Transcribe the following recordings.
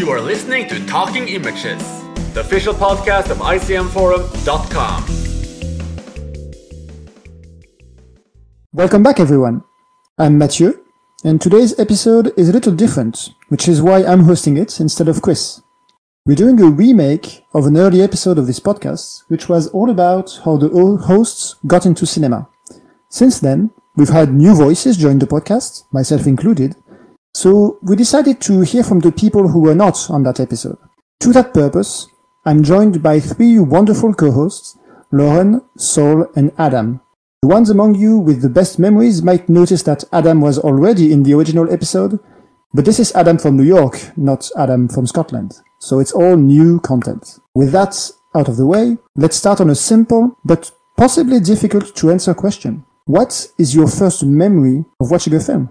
You are listening to Talking Images, the official podcast of ICMForum.com. Welcome back, everyone. I'm Mathieu, and today's episode is a little different, which is why I'm hosting it instead of Chris. We're doing a remake of an early episode of this podcast, which was all about how the old hosts got into cinema. Since then, we've had new voices join the podcast, myself included, so we decided to hear from the people who were not on that episode. To that purpose, I'm joined by three wonderful co-hosts, Lauren, Saul, and Adam. The ones among you with the best memories might notice that Adam was already in the original episode, but this is Adam from New York, not Adam from Scotland. So it's all new content. With that out of the way, let's start on a simple but possibly difficult to answer question. What is your first memory of watching a film?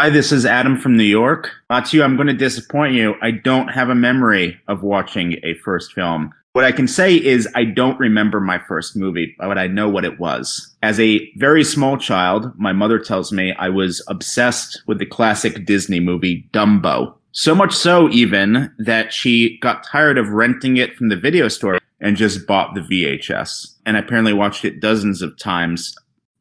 Hi, this is Adam from New York. Mathieu, I'm going to disappoint you. I don't have a memory of watching a first film. What I can say is I don't remember my first movie, but I know what it was. As a very small child, my mother tells me I was obsessed with the classic Disney movie Dumbo. So much so, even, that she got tired of renting it from the video store and just bought the VHS. And I apparently watched it dozens of times.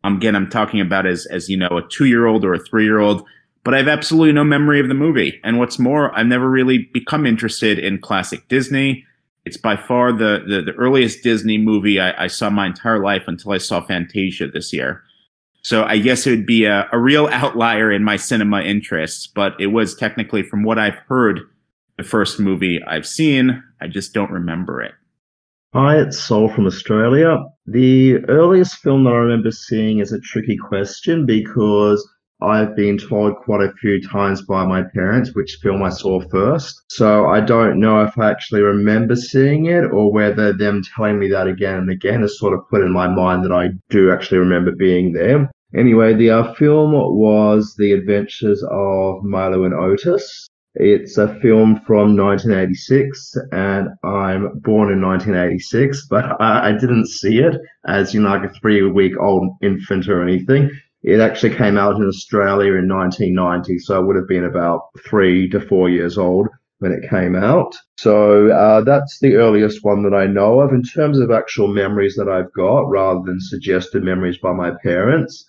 Um, again, I'm talking about as, as you know, a two year old or a three year old but I have absolutely no memory of the movie. And what's more, I've never really become interested in classic Disney. It's by far the the, the earliest Disney movie I, I, saw my entire life until I saw Fantasia this year. So I guess it would be a, a real outlier in my cinema interests, but it was technically, from what I've heard, the first movie I've seen. I just don't remember it. Hi, it's Saul from Australia. The earliest film that I remember seeing is a tricky question because I've been told quite a few times by my parents which film I saw first. So I don't know if I actually remember seeing it or whether them telling me that again and again has sort of put in my mind that I do actually remember being there. Anyway, the uh, film was The Adventures of Milo and Otis. It's a film from 1986, and I'm born in 1986, but I, I didn't see it as you know, like a three week old infant or anything. It actually came out in Australia in 1990, so I would have been about three to four years old when it came out. So uh, that's the earliest one that I know of. In terms of actual memories that I've got, rather than suggested memories by my parents,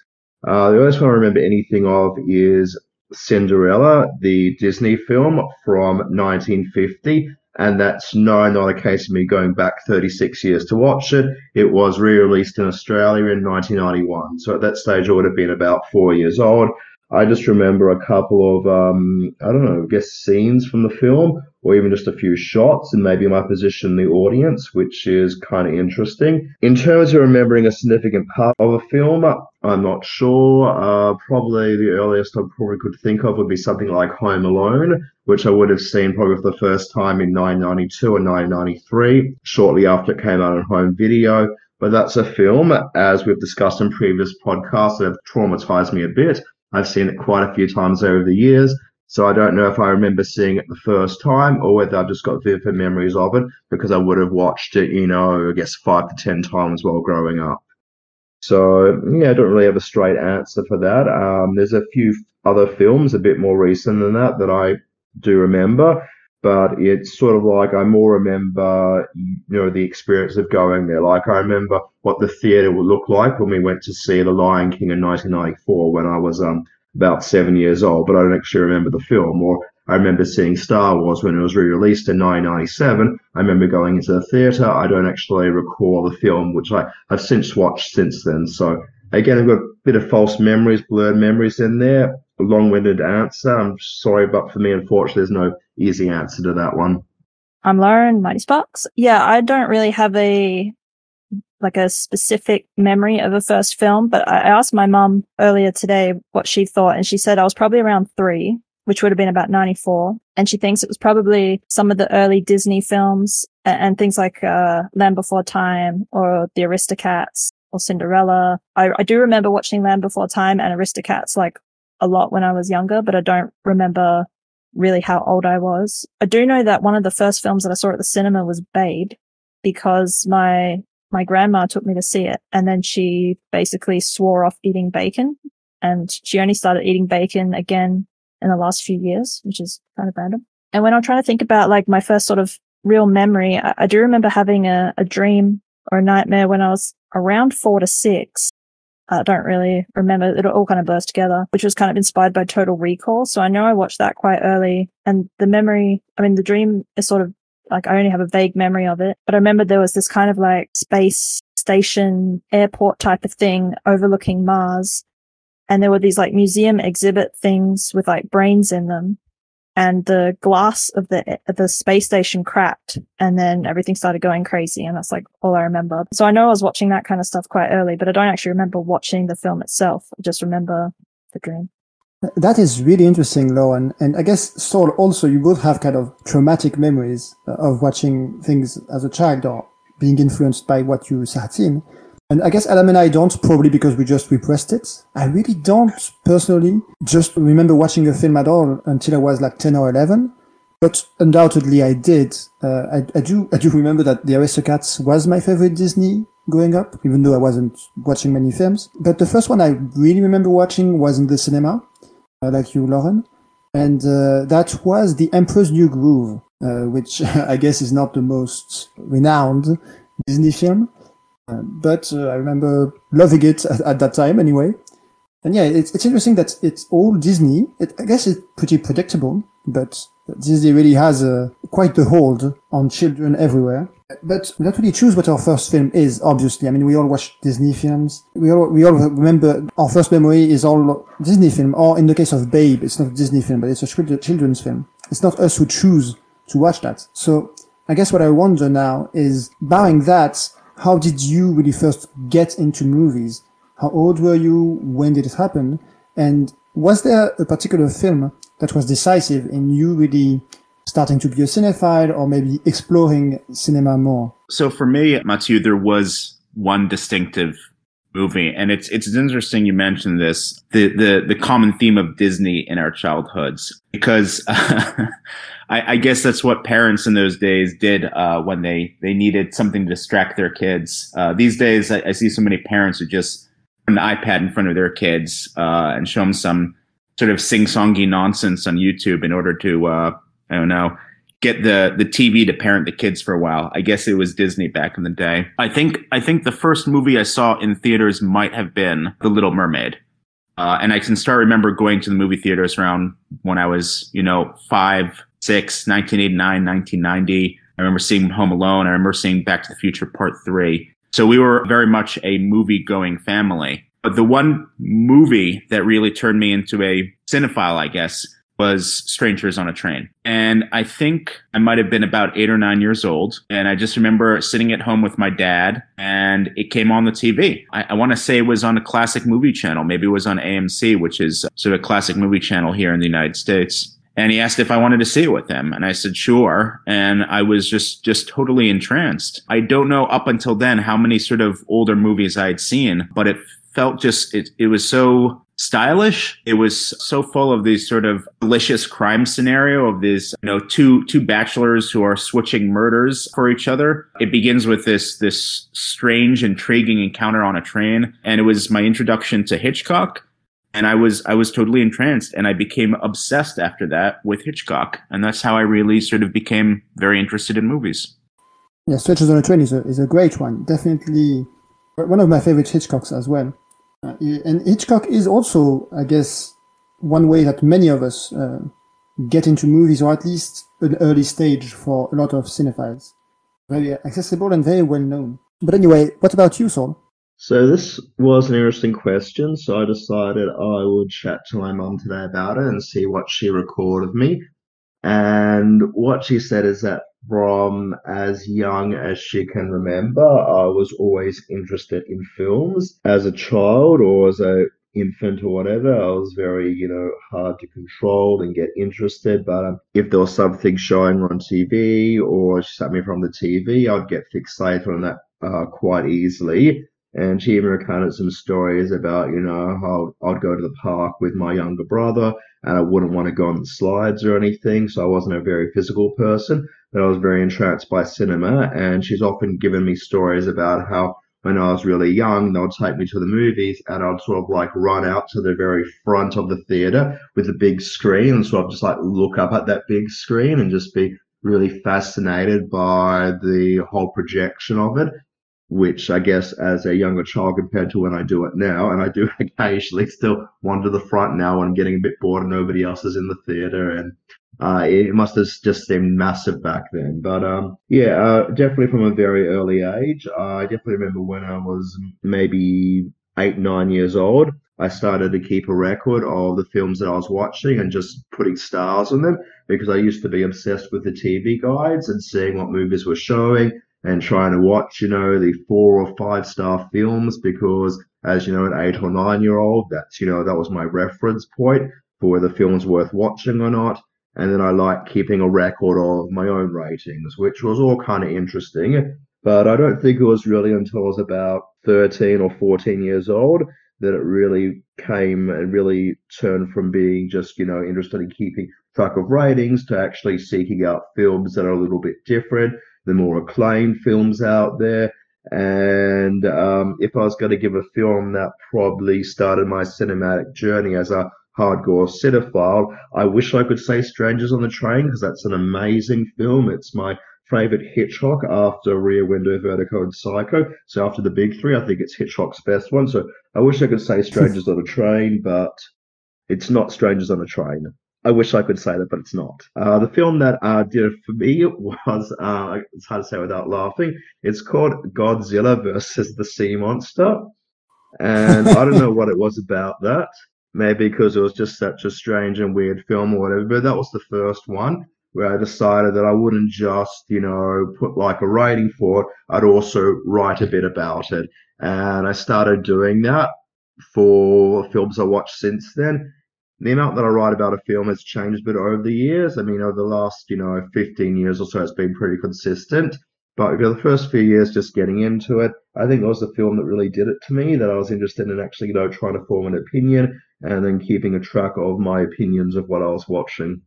uh, the earliest one I remember anything of is Cinderella, the Disney film from 1950 and that's no, not a case of me going back 36 years to watch it. It was re-released in Australia in 1991, so at that stage I would have been about four years old. I just remember a couple of, um, I don't know, I guess scenes from the film, or even just a few shots, and maybe my position in the audience, which is kind of interesting. In terms of remembering a significant part of a film, I'm not sure. Uh, probably the earliest I probably could think of would be something like Home Alone, which I would have seen probably for the first time in 1992 or 1993, shortly after it came out on home video. But that's a film, as we've discussed in previous podcasts, that traumatized me a bit. I've seen it quite a few times over the years. So I don't know if I remember seeing it the first time or whether I've just got vivid memories of it because I would have watched it, you know, I guess five to 10 times while growing up. So yeah, I don't really have a straight answer for that. Um, there's a few other films a bit more recent than that that I do remember but it's sort of like I more remember, you know, the experience of going there. Like I remember what the theater would look like when we went to see The Lion King in 1994 when I was um about seven years old, but I don't actually remember the film. Or I remember seeing Star Wars when it was re-released in 1997. I remember going into the theater. I don't actually recall the film, which I, I've since watched since then. So again, I've got a bit of false memories, blurred memories in there long-winded answer. I'm sorry, but for me, unfortunately, there's no easy answer to that one. I'm Lauren, Mighty Sparks. Yeah, I don't really have a like a specific memory of a first film, but I asked my mum earlier today what she thought, and she said I was probably around three, which would have been about 94. And she thinks it was probably some of the early Disney films and, and things like uh, Land Before Time or The Aristocats or Cinderella. I, I do remember watching Land Before Time and Aristocats like a lot when I was younger, but I don't remember really how old I was. I do know that one of the first films that I saw at the cinema was Babe because my my grandma took me to see it and then she basically swore off eating bacon and she only started eating bacon again in the last few years, which is kind of random. And when I'm trying to think about like my first sort of real memory, I, I do remember having a, a dream or a nightmare when I was around four to six. I don't really remember. It all kind of burst together, which was kind of inspired by Total Recall. So I know I watched that quite early. And the memory, I mean, the dream is sort of like I only have a vague memory of it, but I remember there was this kind of like space station airport type of thing overlooking Mars. And there were these like museum exhibit things with like brains in them and the glass of the the space station cracked and then everything started going crazy and that's like all I remember. So I know I was watching that kind of stuff quite early, but I don't actually remember watching the film itself. I just remember the dream. That is really interesting, Lauren. And I guess, Saul, also, you both have kind of traumatic memories uh, of watching things as a child or being influenced by what you had seen. And I guess Adam and I don't, probably because we just repressed it. I really don't personally just remember watching a film at all until I was like 10 or 11. But undoubtedly I did. Uh, I, I do, I do remember that The Aristocats was my favorite Disney growing up, even though I wasn't watching many films. But the first one I really remember watching was in the cinema, like you, Lauren. And uh, that was The Emperor's New Groove, uh, which I guess is not the most renowned Disney film. Uh, but I remember loving it at, at, that time anyway. And yeah, it's, it's interesting that it's all Disney. It, I guess it's pretty predictable, but Disney really has quite the hold on children everywhere. But don't really choose what our first film is, obviously. I mean, we all watch Disney films. We all, we all remember our first memory is all Disney film, or in the case of Babe, it's not a Disney film, but it's a children's film. It's not us who choose to watch that. So I guess what I wonder now is, barring that, how did you really first get into movies? How old were you? When did it happen? And was there a particular film that was decisive in you really starting to be a cinephile or maybe exploring cinema more? So for me, Mathieu, there was one distinctive movie, and it's it's interesting you mentioned this the the the common theme of Disney in our childhoods because I, I, guess that's what parents in those days did uh, when they they needed something to distract their kids. Uh, these days, I, I, see so many parents who just put an iPad in front of their kids uh, and show them some sort of sing-songy nonsense on YouTube in order to uh, I don't know get the the TV to parent the kids for a while. I guess it was Disney back in the day. I think I think the first movie I saw in theaters might have been The Little Mermaid. Uh, and I can start remember going to the movie theaters around when I was, you know, five, six, 1989, 1990. I remember seeing Home Alone. I remember seeing Back to the Future Part Three. So we were very much a movie going family. But the one movie that really turned me into a cinephile, I guess, was Strangers on a Train. And I think I might have been about eight or nine years old. And I just remember sitting at home with my dad and it came on the TV. I, I want to say it was on a classic movie channel. Maybe it was on AMC, which is sort of a classic movie channel here in the United States. And he asked if I wanted to see it with him. And I said, sure. And I was just, just totally entranced. I don't know up until then how many sort of older movies I had seen, but it felt just, it, it was so stylish. It was so full of these sort of delicious crime scenario of these, you know, two two bachelors who are switching murders for each other. It begins with this this strange, intriguing encounter on a train, and it was my introduction to Hitchcock. And I was I was totally entranced, and I became obsessed after that with Hitchcock, and that's how I really sort of became very interested in movies. Yeah, Strangers on a Train is a is a great one. Definitely one of my favorite Hitchcocks as well. Uh, and Hitchcock is also, I guess, one way that many of us uh, get into movies, or at least an early stage for a lot of cinephiles. Very accessible and very well known. But anyway, what about you, Saul? So this was an interesting question. So I decided I would chat to my mum today about it and see what she recalled of me. And what she said is that from as young as she can remember, I was always interested in films. As a child or as a infant or whatever, I was very, you know, hard to control and get interested. But um, if there was something showing on TV or me from the TV, I'd get fixated on that uh, quite easily. And she even recounted some stories about, you know, how I'd go to the park with my younger brother and I wouldn't want to go on the slides or anything. So I wasn't a very physical person, but I was very entranced by cinema. And she's often given me stories about how when I was really young, they would take me to the movies and I'd sort of like run out to the very front of the theater with the big screen and sort of just like look up at that big screen and just be really fascinated by the whole projection of it, which I guess as a younger child compared to when I do it now, and I do occasionally still wander the front now when I'm getting a bit bored and nobody else is in the theater and uh, it must have just seemed massive back then. But um, yeah, uh, definitely from a very early age. I definitely remember when I was maybe eight, nine years old. I started to keep a record of the films that I was watching and just putting stars on them because I used to be obsessed with the TV guides and seeing what movies were showing and trying to watch, you know, the four or five star films because as you know, an eight or nine year old, that's, you know, that was my reference point for whether film's worth watching or not. And then I like keeping a record of my own ratings, which was all kind of interesting. But I don't think it was really until I was about 13 or 14 years old that it really came and really turned from being just, you know, interested in keeping track of ratings to actually seeking out films that are a little bit different, the more acclaimed films out there. And um, if I was going to give a film that probably started my cinematic journey as a hardcore cinephile, I wish I could say Strangers on the Train because that's an amazing film. It's my favorite Hitchcock after Rear Window, Vertigo, and Psycho. So after the big three, I think it's Hitchcock's best one. So I wish I could say Strangers on a Train, but it's not Strangers on a Train. I wish I could say that, but it's not. Uh, the film that uh, did it for me was, uh, it's hard to say without laughing. It's called Godzilla versus the Sea Monster. And I don't know what it was about that. Maybe because it was just such a strange and weird film or whatever. But that was the first one where I decided that I wouldn't just, you know, put like a rating for it. I'd also write a bit about it. And I started doing that for films I watched since then. The amount that I write about a film has changed a bit over the years. I mean, over the last, you know, 15 years or so, it's been pretty consistent. But for the first few years, just getting into it, I think it was the film that really did it to me. That I was interested in actually, you know, trying to form an opinion and then keeping a track of my opinions of what I was watching.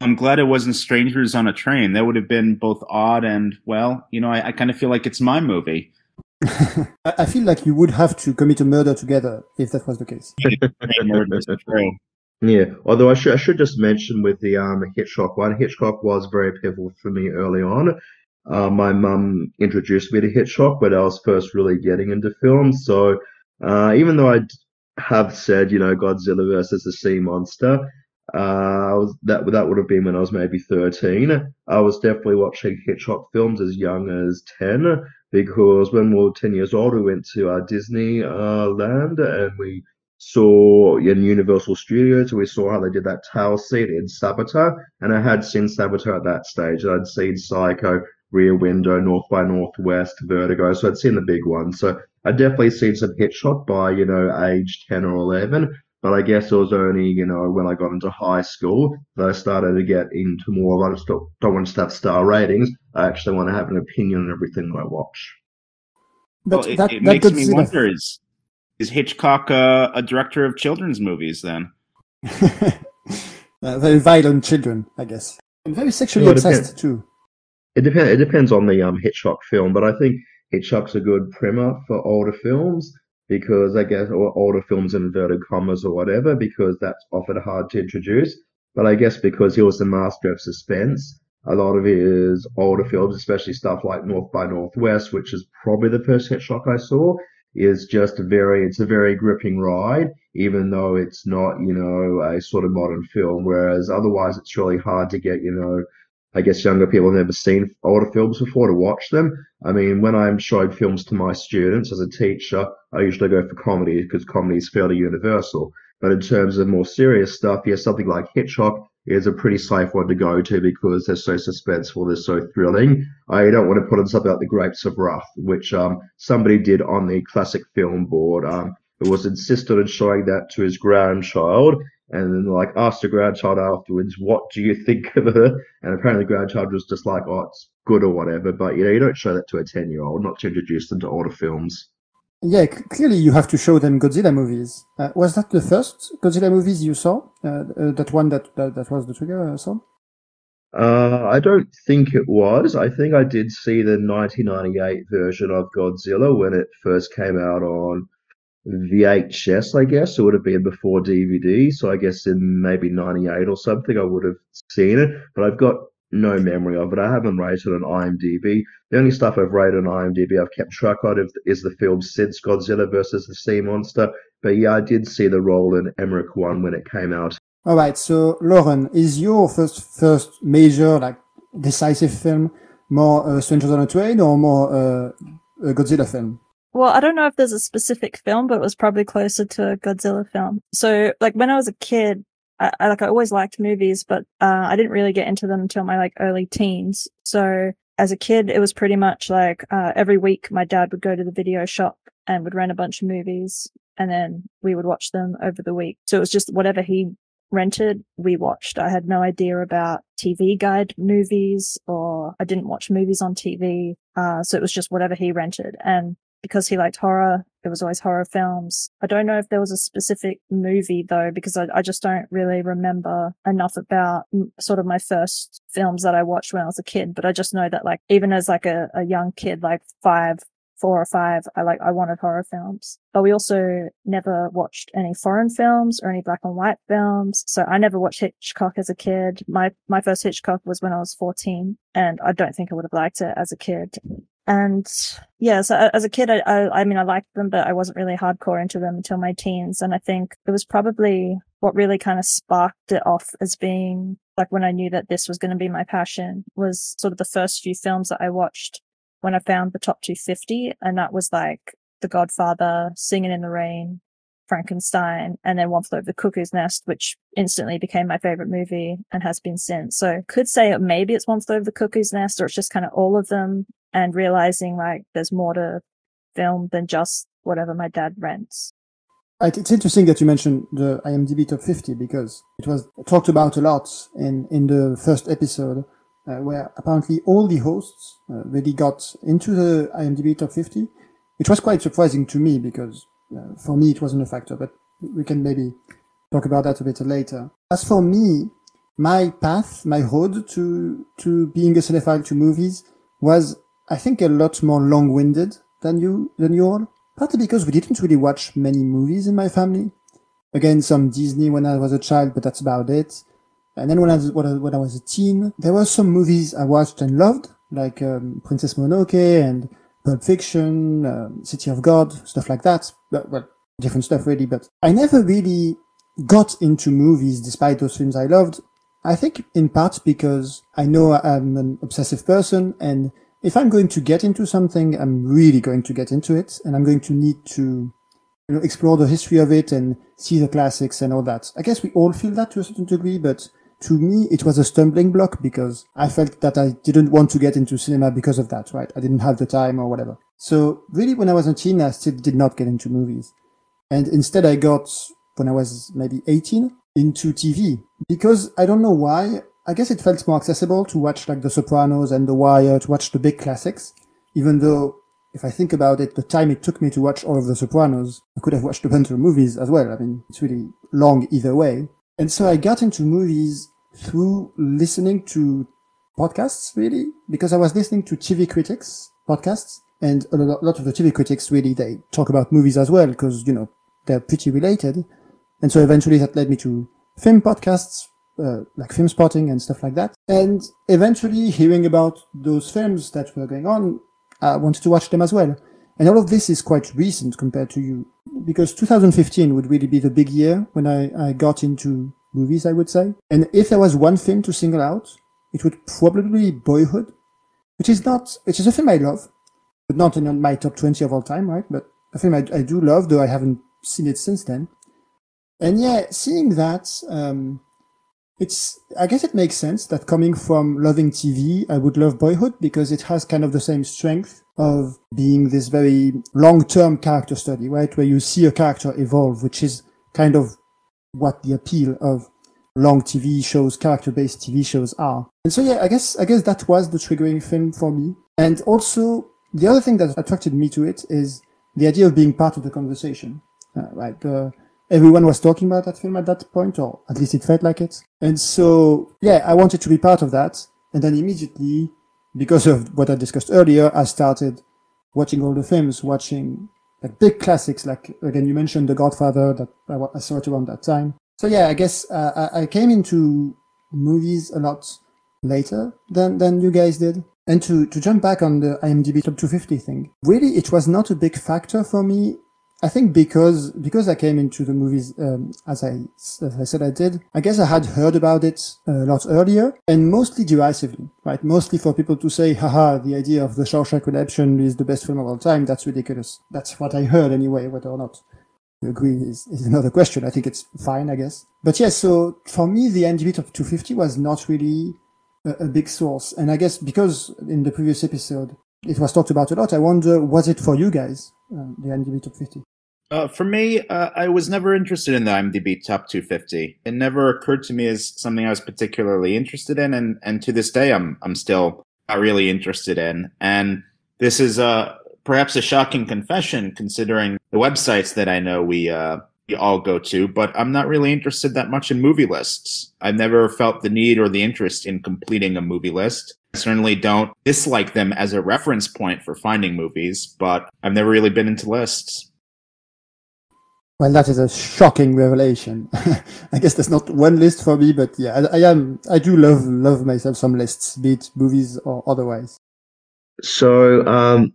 I'm glad it wasn't Strangers on a Train. That would have been both odd and, well, you know, I, I kind of feel like it's my movie. I feel like you would have to commit a murder together if that was the case. yeah, although I should I should just mention with the um Hitchcock one, Hitchcock was very pivotal for me early on. Uh, my mum introduced me to Hitchcock when I was first really getting into films. So uh, even though I have said, you know, Godzilla versus the Sea Monster, uh, was, that that would have been when I was maybe 13. I was definitely watching Hitchcock films as young as 10 because when we were 10 years old, we went to uh, Disney Land and we saw in Universal Studios. We saw how they did that tail seat in Saboteur, and I had seen Saboteur at that stage. I'd seen Psycho, Rear Window, North by Northwest, Vertigo. So I'd seen the big ones. So I'd definitely seen some Hitchcock by you know age 10 or 11. But I guess it was only, you know, when I got into high school that I started to get into more of I just don't, don't want to have star ratings. I actually want to have an opinion on everything that I watch. But well, it, that, it that makes me wonder is is Hitchcock uh, a director of children's movies then? uh, very violent children, I guess. And very sexually well, obsessed too. It depends. It depends on the um, Hitchcock film, but I think Hitchcock's a good primer for older films because I guess or older films in inverted commas or whatever because that's often hard to introduce. But I guess because he was the master of suspense, a lot of his older films, especially stuff like North by Northwest, which is probably the first Hitchcock I saw, is just a very it's a very gripping ride, even though it's not, you know, a sort of modern film. Whereas otherwise it's really hard to get, you know, I guess younger people have never seen older films before to watch them. I mean, when I'm showing films to my students as a teacher, I usually go for comedy because comedy is fairly universal. But in terms of more serious stuff, yeah, something like Hitchcock is a pretty safe one to go to because they're so suspenseful, they're so thrilling. I don't want to put on something like The Grapes of Wrath, which um, somebody did on the classic film board. Um, it was insisted on showing that to his grandchild, and then like asked the grandchild afterwards, "What do you think of her?" And apparently the grandchild was just like, "Oh, it's good or whatever." But you know, you don't show that to a ten-year-old, not to introduce them to older films. Yeah, clearly you have to show them Godzilla movies. Uh, was that the first Godzilla movies you saw? Uh, uh, that one that, that, that was the trigger, uh, Uh, I don't think it was. I think I did see the 1998 version of Godzilla when it first came out on VHS, I guess. It would have been before DVD. So I guess in maybe 98 or something, I would have seen it. But I've got no memory of it. I haven't rated on IMDb. The only stuff I've rated on IMDb I've kept track of is the film since Godzilla versus the Sea Monster. But yeah, I did see the Roland Emmerich one when it came out. All right. So, Lauren, is your first first major like decisive film more uh, Strangers on a Train or more uh, a Godzilla film? Well, I don't know if there's a specific film, but it was probably closer to a Godzilla film. So, like when I was a kid, I, I like I always liked movies, but uh, I didn't really get into them until my like early teens. So, as a kid, it was pretty much like uh, every week my dad would go to the video shop and would rent a bunch of movies, and then we would watch them over the week. So it was just whatever he rented, we watched. I had no idea about TV guide movies or I didn't watch movies on TV. Uh, so it was just whatever he rented. And because he liked horror, it was always horror films. I don't know if there was a specific movie though, because I, I just don't really remember enough about sort of my first films that I watched when I was a kid. But I just know that like, even as like a, a young kid, like five, four or five, I like, I wanted horror films, but we also never watched any foreign films or any black and white films. So I never watched Hitchcock as a kid. My, my first Hitchcock was when I was 14 and I don't think I would have liked it as a kid. And yeah, so uh, as a kid, I, I, I mean, I liked them, but I wasn't really hardcore into them until my teens. And I think it was probably what really kind of sparked it off as being like when I knew that this was going to be my passion was sort of the first few films that I watched when I found the top 250. And that was like The Godfather, Singing in the Rain, Frankenstein, and then One Flew Over the Cuckoo's Nest, which instantly became my favorite movie and has been since. So could say maybe it's One Flew Over the Cuckoo's Nest, or it's just kind of all of them, and realizing like there's more to film than just whatever my dad rents. It's interesting that you mentioned the IMDb top 50 because it was talked about a lot in, in the first episode uh, where apparently all the hosts uh, really got into the IMDb top 50, which was quite surprising to me because uh, for me it wasn't a factor, but we can maybe talk about that a bit later. As for me, my path, my road to, to being a cinephile to movies was, I think, a lot more long-winded than you, than you all. Partly because we didn't really watch many movies in my family. Again, some Disney when I was a child, but that's about it. And then when I was, when I was a teen, there were some movies I watched and loved, like um, Princess Mononoke and Pulp Fiction, um, City of God, stuff like that. But, well, different stuff really, but I never really got into movies despite those films I loved. I think in part because I know I'm an obsessive person and if I'm going to get into something, I'm really going to get into it and I'm going to need to you know, explore the history of it and see the classics and all that. I guess we all feel that to a certain degree, but to me, it was a stumbling block because I felt that I didn't want to get into cinema because of that, right? I didn't have the time or whatever. So really, when I was a teen, I still did not get into movies. And instead I got, when I was maybe 18, into TV because I don't know why. I guess it felt more accessible to watch like The Sopranos and The Wire, to watch the big classics, even though if I think about it, the time it took me to watch all of The Sopranos, I could have watched a bunch of movies as well. I mean, it's really long either way. And so I got into movies through listening to podcasts, really, because I was listening to TV critics podcasts, and a lot of the TV critics really they talk about movies as well because you know they're pretty related, and so eventually that led me to film podcasts. Uh, like Filmspotting and stuff like that. And eventually hearing about those films that were going on, I wanted to watch them as well. And all of this is quite recent compared to you, because 2015 would really be the big year when I, I got into movies, I would say. And if there was one film to single out, it would probably be Boyhood, which is not, which is a film I love, but not in my top 20 of all time, right? But a film I, I do love, though I haven't seen it since then. And yeah, seeing that, um, it's, I guess it makes sense that coming from loving TV, I would love Boyhood because it has kind of the same strength of being this very long-term character study, right? Where you see a character evolve, which is kind of what the appeal of long TV shows, character-based TV shows are. And so yeah, I guess I guess that was the triggering film for me. And also the other thing that attracted me to it is the idea of being part of the conversation. Uh, right, the everyone was talking about that film at that point, or at least it felt like it. And so, yeah, I wanted to be part of that. And then immediately, because of what I discussed earlier, I started watching all the films, watching like big classics, like again, you mentioned The Godfather that I, I saw it around that time. So yeah, I guess uh, I, I came into movies a lot later than, than you guys did. And to, to jump back on the IMDb top 250 thing, really, it was not a big factor for me I think because because I came into the movies um, as I as I said I did. I guess I had heard about it a lot earlier and mostly derisively, right? Mostly for people to say, "Haha, the idea of the Shawshank Redemption is the best film of all time." That's ridiculous. That's what I heard anyway, whether or not you agree is, is another question. I think it's fine, I guess. But yes, yeah, so for me, the end IMDb top 250 was not really a, a big source, and I guess because in the previous episode it was talked about a lot. I wonder, was it for you guys, uh, the IMDb top 50? Uh, for me, uh, I was never interested in the IMDb Top 250. It never occurred to me as something I was particularly interested in, and, and to this day, I'm I'm still not really interested in. And this is uh, perhaps a shocking confession, considering the websites that I know we uh, we all go to. But I'm not really interested that much in movie lists. I've never felt the need or the interest in completing a movie list. I certainly don't dislike them as a reference point for finding movies, but I've never really been into lists. Well, that is a shocking revelation. I guess there's not one list for me, but yeah, I, I, am. I do love love myself some lists, be it movies or otherwise. So, um,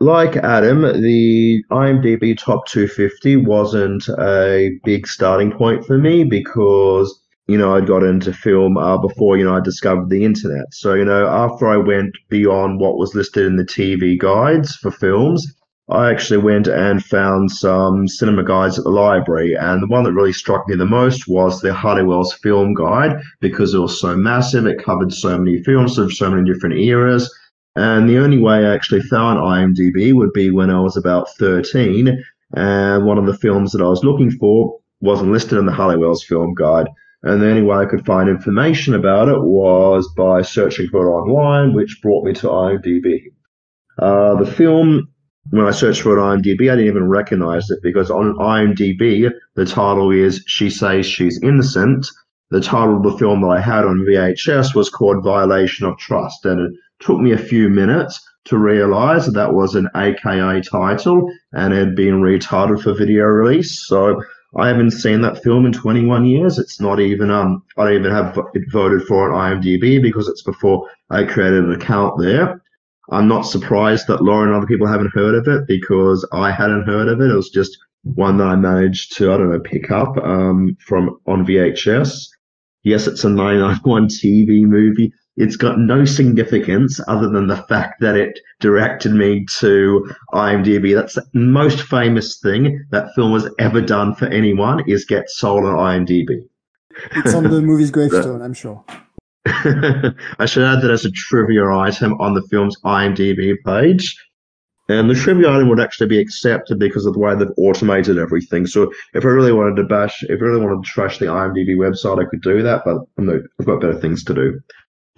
like Adam, the IMDb top 250 wasn't a big starting point for me because you know I'd got into film uh, before you know I discovered the internet. So you know after I went beyond what was listed in the TV guides for films I actually went and found some cinema guides at the library, and the one that really struck me the most was the Halliwell's film guide because it was so massive. It covered so many films of so many different eras. And the only way I actually found IMDb would be when I was about 13, and one of the films that I was looking for wasn't listed in the Halliwell's film guide. And the only way I could find information about it was by searching for it online, which brought me to IMDb. Uh, the film when I searched for it on IMDb, I didn't even recognize it because on IMDb, the title is She Says She's Innocent. The title of the film that I had on VHS was called Violation of Trust. And took me a few minutes to realize that that was an AKA title and it had been retitled for video release. So I haven't seen that film in 21 years. It's not even, um, I don't even have it voted for on IMDb because it's before I created an account there. I'm not surprised that Laura and other people haven't heard of it because I hadn't heard of it. It was just one that I managed to, I don't know, pick up um, from on VHS. Yes, it's a 991 TV movie. It's got no significance other than the fact that it directed me to IMDb. That's the most famous thing that film has ever done for anyone is get sold on IMDb. It's on the movie's gravestone, I'm sure. I should add that as a trivia item on the film's IMDb page. And the trivia item would actually be accepted because of the way they've automated everything. So if I really wanted to bash, if I really wanted to trash the IMDb website, I could do that, but no, I've got better things to do.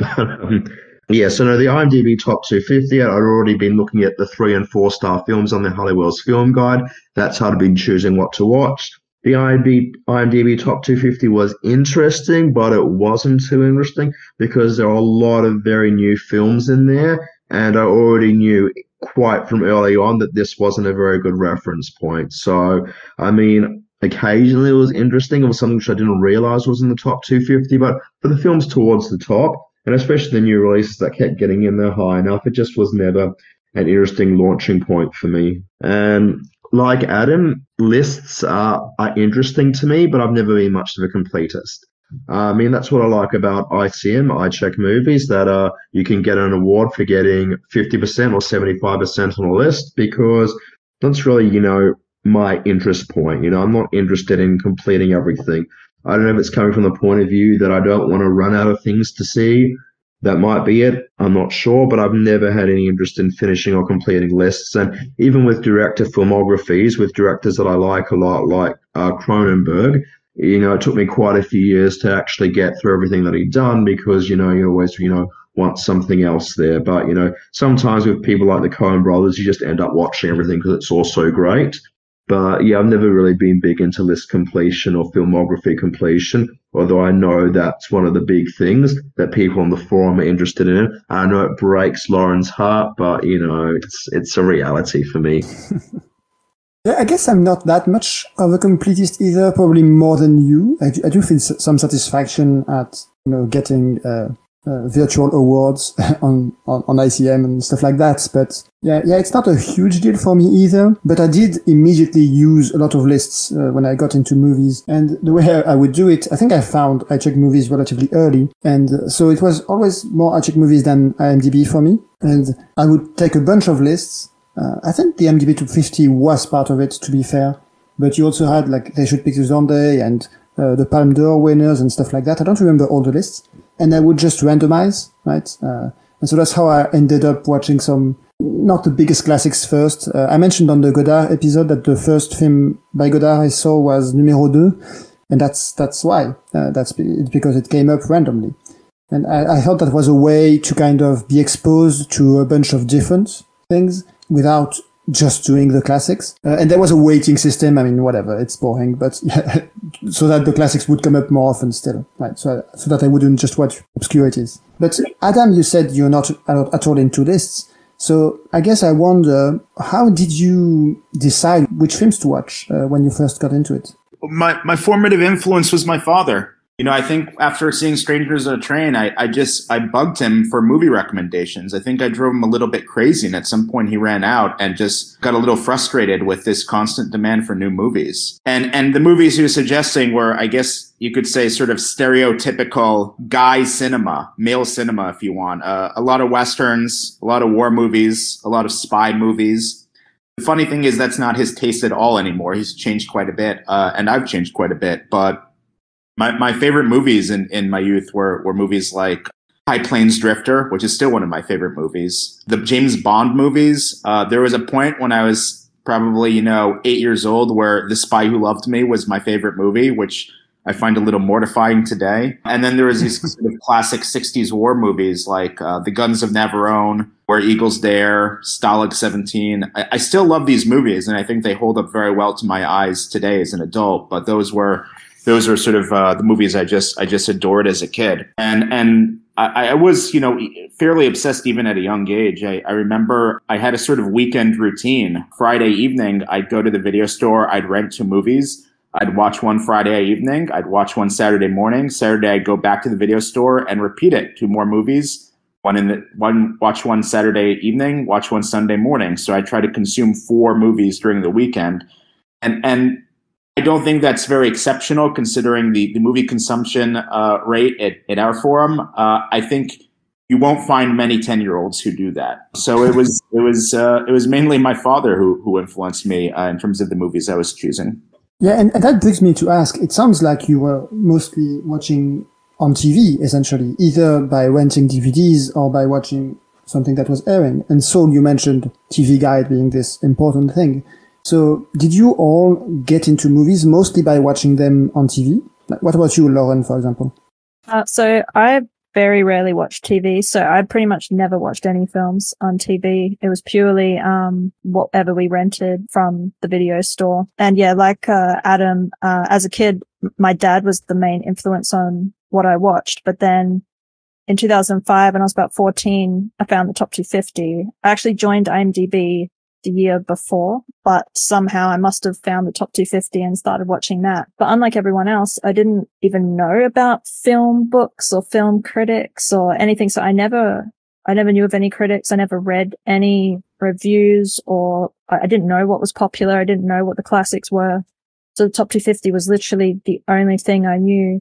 yeah, so no, the IMDb top 250, I'd already been looking at the three and four star films on the Halliwell's film guide. That's how I'd been choosing what to watch the IMDb, IMDb top 250 was interesting, but it wasn't too interesting because there are a lot of very new films in there, and I already knew quite from early on that this wasn't a very good reference point. So, I mean, occasionally it was interesting. It was something which I didn't realize was in the top 250, but for the films towards the top, and especially the new releases that kept getting in there high enough, it just was never an interesting launching point for me. And like Adam, lists are, are interesting to me, but I've never been much of a completist. Uh, I mean, that's what I like about ICM, iCheckMovies, that uh, you can get an award for getting 50% or 75% on a list because that's really, you know, my interest point. You know, I'm not interested in completing everything. I don't know if it's coming from the point of view that I don't want to run out of things to see that might be it. I'm not sure, but I've never had any interest in finishing or completing lists. And even with director filmographies, with directors that I like a lot, like uh, Cronenberg, you know, it took me quite a few years to actually get through everything that he'd done because, you know, you always, you know, want something else there. But, you know, sometimes with people like the Coen brothers, you just end up watching everything because it's all so great. But yeah, I've never really been big into list completion or filmography completion, although I know that's one of the big things that people on the forum are interested in. I know it breaks Lauren's heart, but you know, it's it's a reality for me. Yeah, I guess I'm not that much of a completist either, probably more than you. I I do feel some satisfaction at, you know, getting, uh, uh, virtual awards on, on, on ICM and stuff like that. But yeah, yeah, it's not a huge deal for me either. But I did immediately use a lot of lists uh, when I got into movies. And the way I would do it, I think I found I checked movies relatively early. And uh, so it was always more iCheckMovies than IMDb for me. And I would take a bunch of lists uh, I think the IMDb Top 50 was part of it, to be fair. But you also had like They Shoot Pictures Day and uh, the Palme d'Or winners and stuff like that. I don't remember all the lists. And I would just randomize, right? Uh, and so that's how I ended up watching some, not the biggest classics first. Uh, I mentioned on the Godard episode that the first film by Godard I saw was Numéro 2. And that's, that's why. Uh, that's because it came up randomly. And I, I thought that was a way to kind of be exposed to a bunch of different things without just doing the classics. Uh, and there was a weighting system. I mean, whatever, it's boring, but so that the classics would come up more often still, right? So, so that I wouldn't just watch obscurities. But Adam, you said you're not at all into lists. So I guess I wonder, how did you decide which films to watch uh, when you first got into it? My, my formative influence was my father you know, I think after seeing Strangers on a Train, I, I just I bugged him for movie recommendations. I think I drove him a little bit crazy, and at some point he ran out and just got a little frustrated with this constant demand for new movies. And and the movies he was suggesting were, I guess you could say, sort of stereotypical guy cinema, male cinema, if you want. Uh, a lot of westerns, a lot of war movies, a lot of spy movies. The funny thing is that's not his taste at all anymore. He's changed quite a bit, uh, and I've changed quite a bit, but my, my favorite movies in, in my youth were, were movies like High Plains Drifter, which is still one of my favorite movies. The James Bond movies. Uh, there was a point when I was probably, you know, eight years old where The Spy Who Loved Me was my favorite movie, which I find a little mortifying today. And then there was these sort of classic 60s war movies like uh, The Guns of Navarone, Where Eagles Dare, Stalag 17. I, I still love these movies, and I think they hold up very well to my eyes today as an adult, but those were those are sort of uh, the movies I just I just adored as a kid, and and I, I, was you know fairly obsessed even at a young age. I, I remember I had a sort of weekend routine. Friday evening, I'd go to the video store, I'd rent two movies. I'd watch one Friday evening, I'd watch one Saturday morning. Saturday, I'd go back to the video store and repeat it. Two more movies. One in the one watch one Saturday evening, watch one Sunday morning. So I try to consume four movies during the weekend, and and I don't think that's very exceptional considering the, the movie consumption uh, rate at, at our forum. Uh, I think you won't find many 10 year olds who do that. So it was, it was, uh, it was mainly my father who, who influenced me uh, in terms of the movies I was choosing. Yeah. And, and that brings me to ask, it sounds like you were mostly watching on TV, essentially, either by renting DVDs or by watching something that was airing. And so you mentioned TV Guide being this important thing. So, did you all get into movies mostly by watching them on TV? What about you, Lauren, for example? Uh, so, I very rarely watch TV, so I pretty much never watched any films on TV. It was purely um, whatever we rented from the video store. And yeah, like uh, Adam, uh, as a kid, my dad was the main influence on what I watched. But then in 2005, when I was about 14, I found the top 250. I actually joined IMDb the year before, but somehow I must have found the top 250 and started watching that. But unlike everyone else, I didn't even know about film books or film critics or anything. So I never, I never knew of any critics. I never read any reviews or I didn't know what was popular. I didn't know what the classics were. So the top 250 was literally the only thing I knew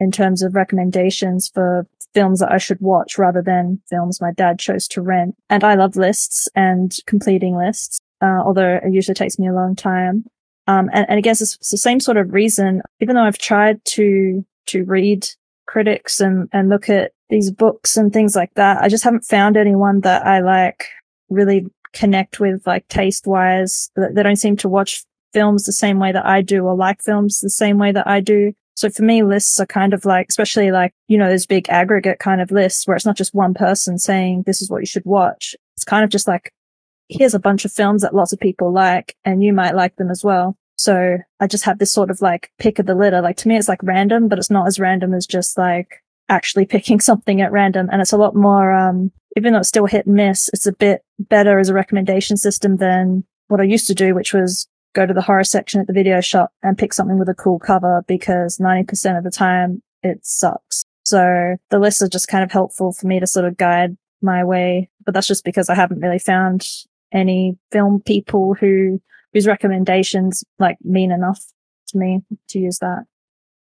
in terms of recommendations for films that I should watch rather than films my dad chose to rent. And I love lists and completing lists, uh, although it usually takes me a long time. Um, and, and I guess it's, it's the same sort of reason, even though I've tried to, to read critics and, and look at these books and things like that, I just haven't found anyone that I like really connect with, like taste wise. They don't seem to watch films the same way that I do or like films the same way that I do. So for me, lists are kind of like, especially like, you know, those big aggregate kind of lists where it's not just one person saying this is what you should watch. It's kind of just like here's a bunch of films that lots of people like and you might like them as well. So I just have this sort of like pick of the litter. Like to me, it's like random, but it's not as random as just like actually picking something at random. And it's a lot more, um, even though it's still hit and miss, it's a bit better as a recommendation system than what I used to do, which was go to the horror section at the video shop and pick something with a cool cover because 90% of the time it sucks. So the lists are just kind of helpful for me to sort of guide my way. But that's just because I haven't really found any film people who whose recommendations like mean enough to me to use that.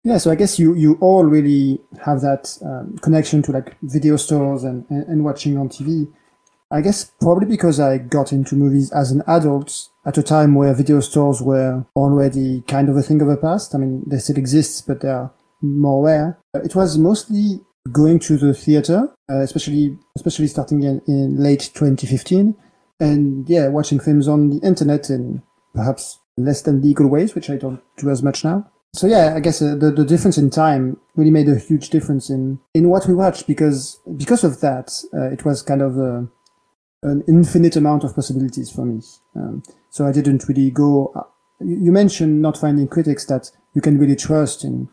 Yeah, so I guess you, you all really have that um, connection to like video stores and, and, and, watching on TV. I guess probably because I got into movies as an adult at a time where video stores were already kind of a thing of the past. I mean, they still exist, but they are more rare. It was mostly going to the theater, uh, especially especially starting in, in late 2015, and yeah, watching films on the internet in perhaps less than legal ways, which I don't do as much now. So yeah, I guess uh, the the difference in time really made a huge difference in in what we watched because because of that, uh, it was kind of an infinite amount of possibilities for me. Um, so I didn't really go. Uh, you mentioned not finding critics that you can really trust and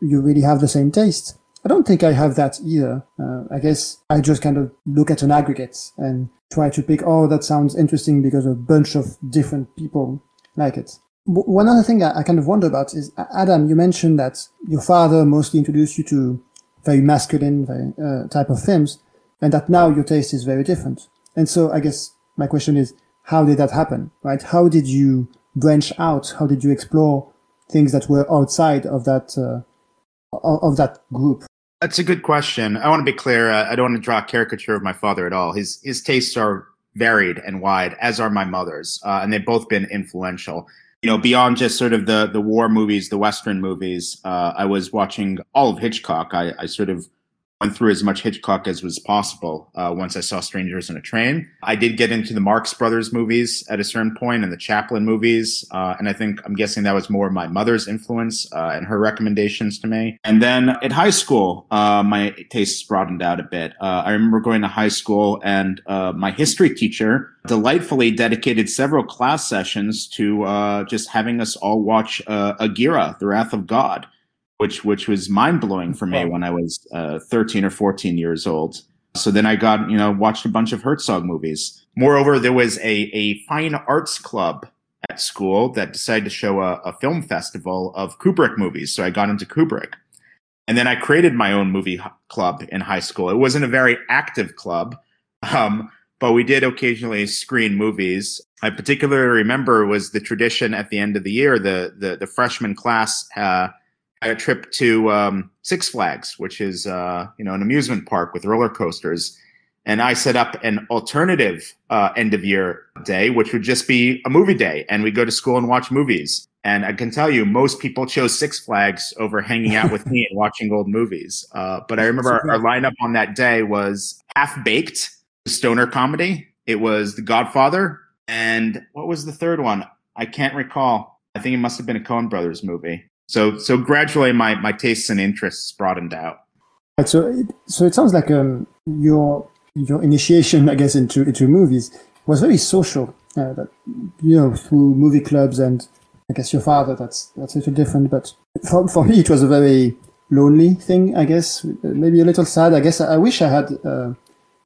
you really have the same taste. I don't think I have that either. Uh, I guess I just kind of look at an aggregate and try to pick, oh, that sounds interesting because a bunch of different people like it. W- one other thing I, I, kind of wonder about is, Adam, you mentioned that your father mostly introduced you to very masculine very, uh, type of films and that now your taste is very different. And so I guess my question is, how did that happen, right? How did you branch out? How did you explore things that were outside of that, uh, of that group? That's a good question. I want to be clear. Uh, I don't want to draw a caricature of my father at all. His his tastes are varied and wide, as are my mother's, uh, and they've both been influential. You know, beyond just sort of the the war movies, the western movies, uh, I was watching all of Hitchcock. I, I sort of went through as much Hitchcock as was possible uh, once I saw Strangers in a Train. I did get into the Marx Brothers movies at a certain point and the Chaplin movies. Uh, and I think I'm guessing that was more my mother's influence uh, and her recommendations to me. And then at high school, uh, my tastes broadened out a bit. Uh, I remember going to high school and uh, my history teacher delightfully dedicated several class sessions to just having us all watch Aguirre, The Wrath of God which which was mind blowing for me when I was uh, 13 or 14 years old. So then I got you know watched a bunch of Herzog movies. Moreover, there was a a fine arts club at school that decided to show a, a film festival of Kubrick movies. So I got into Kubrick. And then I created my own movie club in high school. It wasn't a very active club, um, but we did occasionally screen movies. I particularly remember was the tradition at the end of the year. The the, the freshman class uh, a trip to um, Six Flags, which is uh, you know an amusement park with roller coasters, and I set up an alternative uh, end of year day, which would just be a movie day, and we go to school and watch movies. And I can tell you, most people chose Six Flags over hanging out with me and watching old movies. Uh, but I remember our, our lineup on that day was Half Baked, stoner comedy. It was The Godfather, and what was the third one? I can't recall. I think it must have been a Coen Brothers movie. So so gradually my my tastes and interests broadened out. Right, so it, so it sounds like um, your your initiation, I guess, into into movies was very social. Uh, that you know through movie clubs and I guess your father. That's that's a little different, but for for me it was a very lonely thing. I guess maybe a little sad. I guess I, I wish I had. Uh,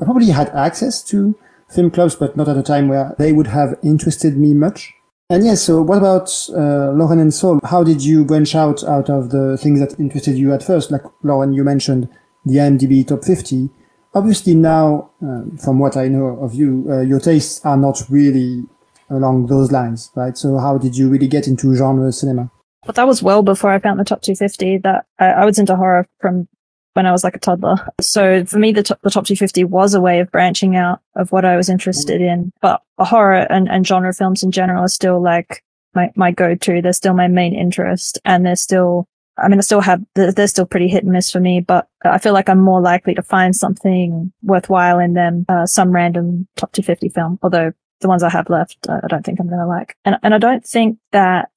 I probably had access to film clubs, but not at a time where they would have interested me much. And yes, so what about uh, Lauren and Saul? How did you branch out out of the things that interested you at first? Like Lauren, you mentioned the IMDb top 50. Obviously now, uh, from what I know of you, uh, your tastes are not really along those lines, right? So how did you really get into genre cinema? But that was well before I found the top 250. That I, I was into horror from when I was like a toddler. So for me, the, top, the top 250 was a way of branching out of what I was interested in. But horror and, and genre films in general are still like my, my go-to. They're still my main interest and they're still, I mean, I still have, they're, they're still pretty hit and miss for me, but I feel like I'm more likely to find something worthwhile in them, uh, some random top 250 film, although the ones I have left, I don't think I'm going to like. And, and I don't think that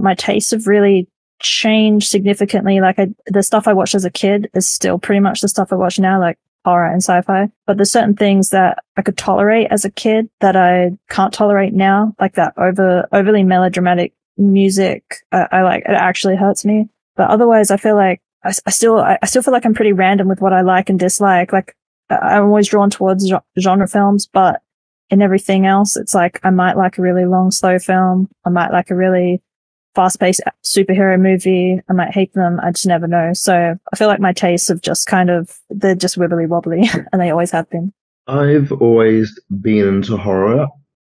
my tastes have really changed significantly. Like I, the stuff I watched as a kid is still pretty much the stuff I watch now, like horror and sci-fi, but there's certain things that I could tolerate as a kid that I can't tolerate now, like that over overly melodramatic music. Uh, I like it actually hurts me. But otherwise, I feel like I, I still I, I, still feel like I'm pretty random with what I like and dislike. Like I'm always drawn towards genre films, but in everything else, it's like I might like a really long, slow film. I might like a really fast paced superhero movie. I might hate them. I just never know. So I feel like my tastes have just kind of, they're just wibbly wobbly and they always have been. I've always been into horror.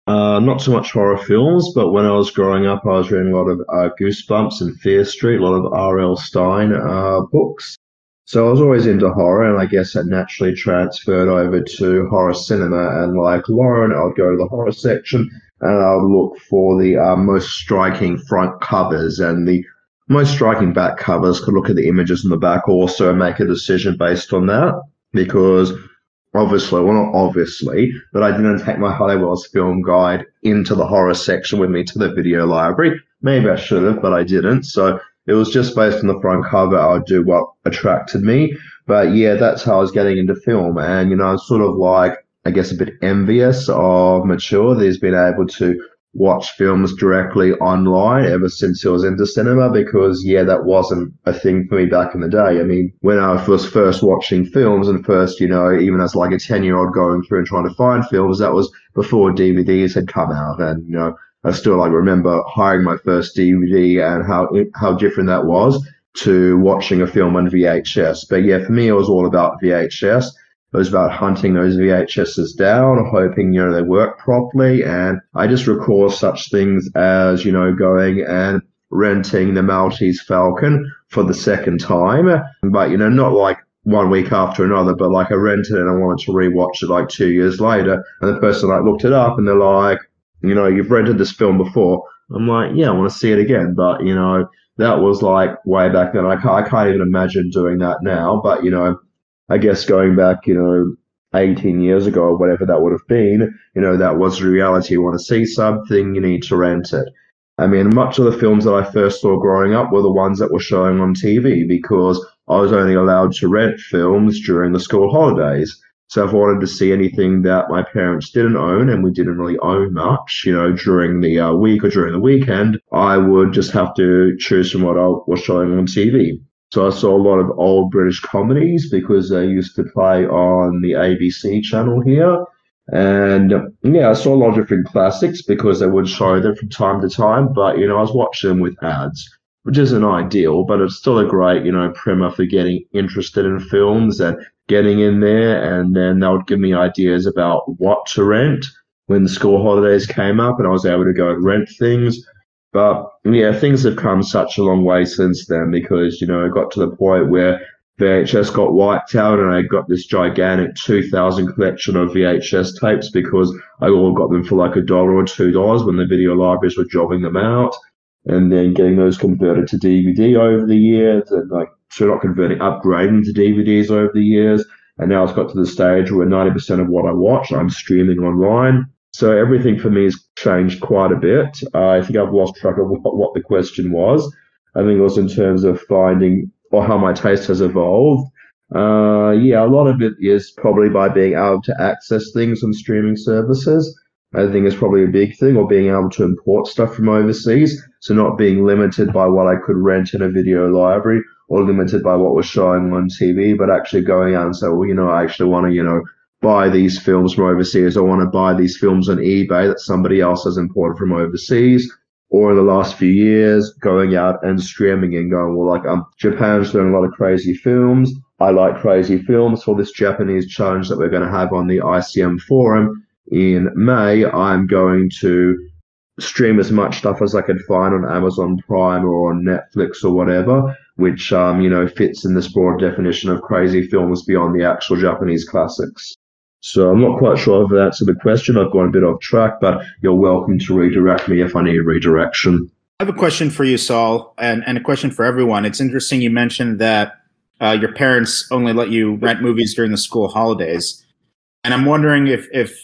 Uh, not so much horror films, but when I was growing up, I was reading a lot of uh, Goosebumps and Fear Street, a lot of R.L. Stine uh, books. So I was always into horror, and I guess that naturally transferred over to horror cinema. And like Lauren, I'd go to the horror section and I'd look for the uh, most striking front covers and the most striking back covers. Could look at the images in the back also and make a decision based on that. Because obviously, well, not obviously, but I didn't take my Halliwell's film guide into the horror section with me to the video library. Maybe I should have, but I didn't. So it was just based on the front cover. I would do what attracted me. But yeah, that's how I was getting into film. And, you know, I was sort of like, I guess, a bit envious of Mathieu that he's been able to watch films directly online ever since he was into cinema because yeah that wasn't a thing for me back in the day i mean when i was first watching films and first you know even as like a 10 year old going through and trying to find films that was before dvds had come out and you know I still like remember hiring my first DVD and how how different that was to watching a film on VHS. But yeah, for me, it was all about VHS. It was about hunting those VHSs down, hoping, you know, they work properly. And I just recall such things as, you know, going and renting the Maltese Falcon for the second time. But, you know, not like one week after another, but like I rented it and I wanted to rewatch it like two years later. And the person like looked it up and they're like, you know, you've rented this film before. I'm like, yeah, I want to see it again. But, you know, that was like way back then. I can't, I can't even imagine doing that now. But, you know, I guess going back, you know, 18 years ago or whatever that would have been, you know, that was reality. You want to see something, you need to rent it. I mean, much of the films that I first saw growing up were the ones that were showing on TV because I was only allowed to rent films during the school holidays. So if I wanted to see anything that my parents didn't own, and we didn't really own much, you know, during the uh, week or during the weekend, I would just have to choose from what I was showing on TV. So I saw a lot of old British comedies because they used to play on the ABC channel here. And yeah, I saw a lot of different classics because they would show them from time to time. But, you know, I was watching them with ads, which isn't ideal, but it's still a great, you know, primer for getting interested in films and getting in there, and then they would give me ideas about what to rent when the school holidays came up, and I was able to go and rent things. But yeah, things have come such a long way since then because you know it got to the point where VHS got wiped out, and I got this gigantic 2,000 collection of VHS tapes because I all got them for like a dollar or two dollars when the video libraries were jobbing them out, and then getting those converted to DVD over the years, and like so not converting, upgrading to DVDs over the years. And now it's got to the stage where 90% of what I watch, I'm streaming online. So everything for me has changed quite a bit. Uh, I think I've lost track of what, what the question was. I think it was in terms of finding or how my taste has evolved. Uh, yeah, a lot of it is probably by being able to access things on streaming services. I think it's probably a big thing, or being able to import stuff from overseas. So not being limited by what I could rent in a video library or limited by what was showing on TV, but actually going out and say, well, you know, I actually want to, you know, buy these films from overseas. I want to buy these films on eBay that somebody else has imported from overseas. Or in the last few years, going out and streaming and going, well, like, um, Japan's doing a lot of crazy films. I like crazy films for this Japanese challenge that we're going to have on the ICM forum in May. I'm going to stream as much stuff as I could find on Amazon Prime or on Netflix or whatever which um, you know fits in this broad definition of crazy films beyond the actual Japanese classics. So I'm not quite sure if that's the question. I've gone a bit off track, but you're welcome to redirect me if I need redirection. I have a question for you, Saul, and, and a question for everyone. It's interesting you mentioned that uh, your parents only let you rent movies during the school holidays. And I'm wondering if, if